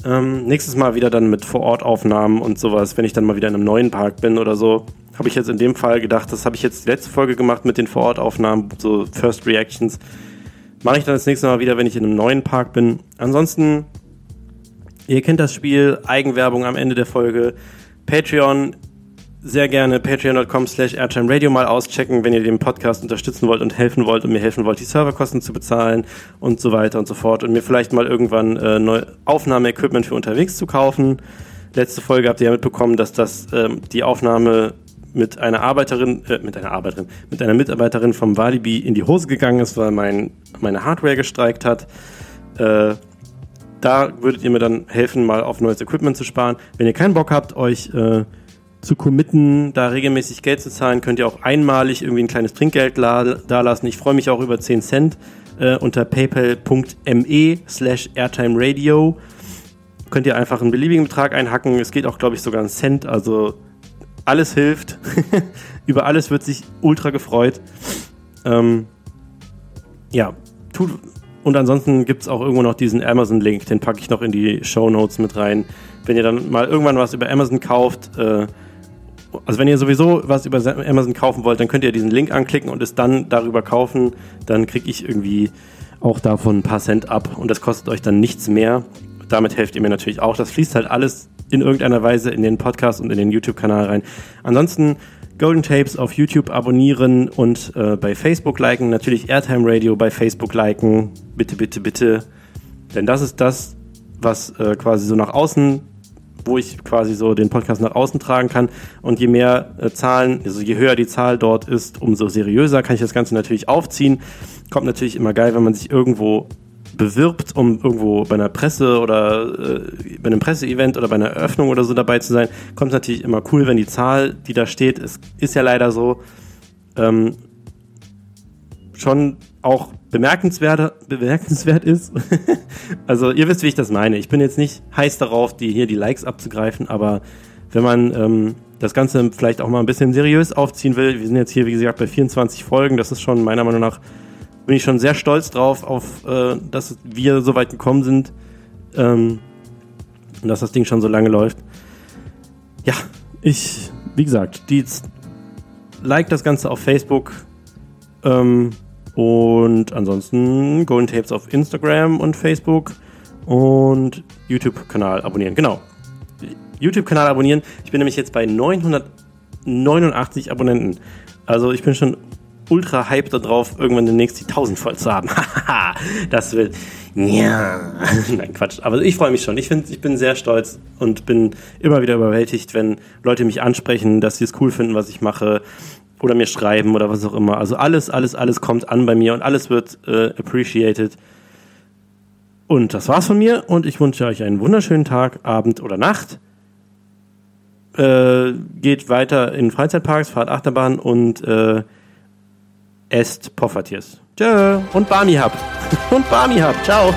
Ähm, nächstes Mal wieder dann mit Vorortaufnahmen und sowas, wenn ich dann mal wieder in einem neuen Park bin oder so. habe ich jetzt in dem Fall gedacht, das habe ich jetzt die letzte Folge gemacht mit den Vorortaufnahmen, so First Reactions. Mache ich dann das nächste Mal wieder, wenn ich in einem neuen Park bin. Ansonsten, ihr kennt das Spiel, Eigenwerbung am Ende der Folge. Patreon, sehr gerne patreon.com slash airtimeradio mal auschecken, wenn ihr den Podcast unterstützen wollt und helfen wollt und mir helfen wollt, die Serverkosten zu bezahlen und so weiter und so fort und mir vielleicht mal irgendwann äh, neu Aufnahmeequipment für unterwegs zu kaufen. Letzte Folge habt ihr ja mitbekommen, dass das ähm, die Aufnahme mit einer Arbeiterin, äh, mit einer Arbeiterin, mit einer Mitarbeiterin vom Walibi in die Hose gegangen ist, weil mein, meine Hardware gestreikt hat. Äh, da würdet ihr mir dann helfen, mal auf neues Equipment zu sparen. Wenn ihr keinen Bock habt, euch äh, zu committen, da regelmäßig Geld zu zahlen, könnt ihr auch einmalig irgendwie ein kleines Trinkgeld da lassen. Ich freue mich auch über 10 Cent äh, unter paypal.me slash airtimeradio. Könnt ihr einfach einen beliebigen Betrag einhacken. Es geht auch, glaube ich, sogar einen Cent. Also alles hilft. Über alles wird sich ultra gefreut. Ähm, ja, tut. Und ansonsten gibt es auch irgendwo noch diesen Amazon-Link, den packe ich noch in die Show Notes mit rein. Wenn ihr dann mal irgendwann was über Amazon kauft, äh, also wenn ihr sowieso was über Amazon kaufen wollt, dann könnt ihr diesen Link anklicken und es dann darüber kaufen. Dann kriege ich irgendwie auch davon ein paar Cent ab und das kostet euch dann nichts mehr. Damit helft ihr mir natürlich auch. Das fließt halt alles in irgendeiner Weise in den Podcast und in den YouTube-Kanal rein. Ansonsten Golden Tapes auf YouTube abonnieren und äh, bei Facebook liken. Natürlich Airtime Radio bei Facebook liken. Bitte, bitte, bitte. Denn das ist das, was äh, quasi so nach außen, wo ich quasi so den Podcast nach außen tragen kann. Und je mehr äh, Zahlen, also je höher die Zahl dort ist, umso seriöser kann ich das Ganze natürlich aufziehen. Kommt natürlich immer geil, wenn man sich irgendwo bewirbt, um irgendwo bei einer Presse oder äh, bei einem Presseevent oder bei einer Eröffnung oder so dabei zu sein, kommt natürlich immer cool, wenn die Zahl, die da steht, es ist ja leider so, ähm, schon auch bemerkenswert, bemerkenswert ist. also ihr wisst, wie ich das meine. Ich bin jetzt nicht heiß darauf, die hier die Likes abzugreifen, aber wenn man ähm, das Ganze vielleicht auch mal ein bisschen seriös aufziehen will, wir sind jetzt hier, wie gesagt, bei 24 Folgen, das ist schon meiner Meinung nach bin ich schon sehr stolz drauf, auf, äh, dass wir so weit gekommen sind ähm, und dass das Ding schon so lange läuft. Ja, ich, wie gesagt, die like das Ganze auf Facebook ähm, und ansonsten Golden Tapes auf Instagram und Facebook und YouTube-Kanal abonnieren. Genau. YouTube-Kanal abonnieren. Ich bin nämlich jetzt bei 989 Abonnenten. Also ich bin schon ultra hype darauf, irgendwann demnächst die 1000 voll zu haben. das wird, ja, nein, Quatsch. Aber ich freue mich schon. Ich, find, ich bin sehr stolz und bin immer wieder überwältigt, wenn Leute mich ansprechen, dass sie es cool finden, was ich mache oder mir schreiben oder was auch immer. Also alles, alles, alles kommt an bei mir und alles wird äh, appreciated. Und das war's von mir und ich wünsche euch einen wunderschönen Tag, Abend oder Nacht. Äh, geht weiter in Freizeitparks, fahrt Achterbahn und äh, esst Poffertiers. Tschö und Barmi habt. Und Barmi habt. Ciao.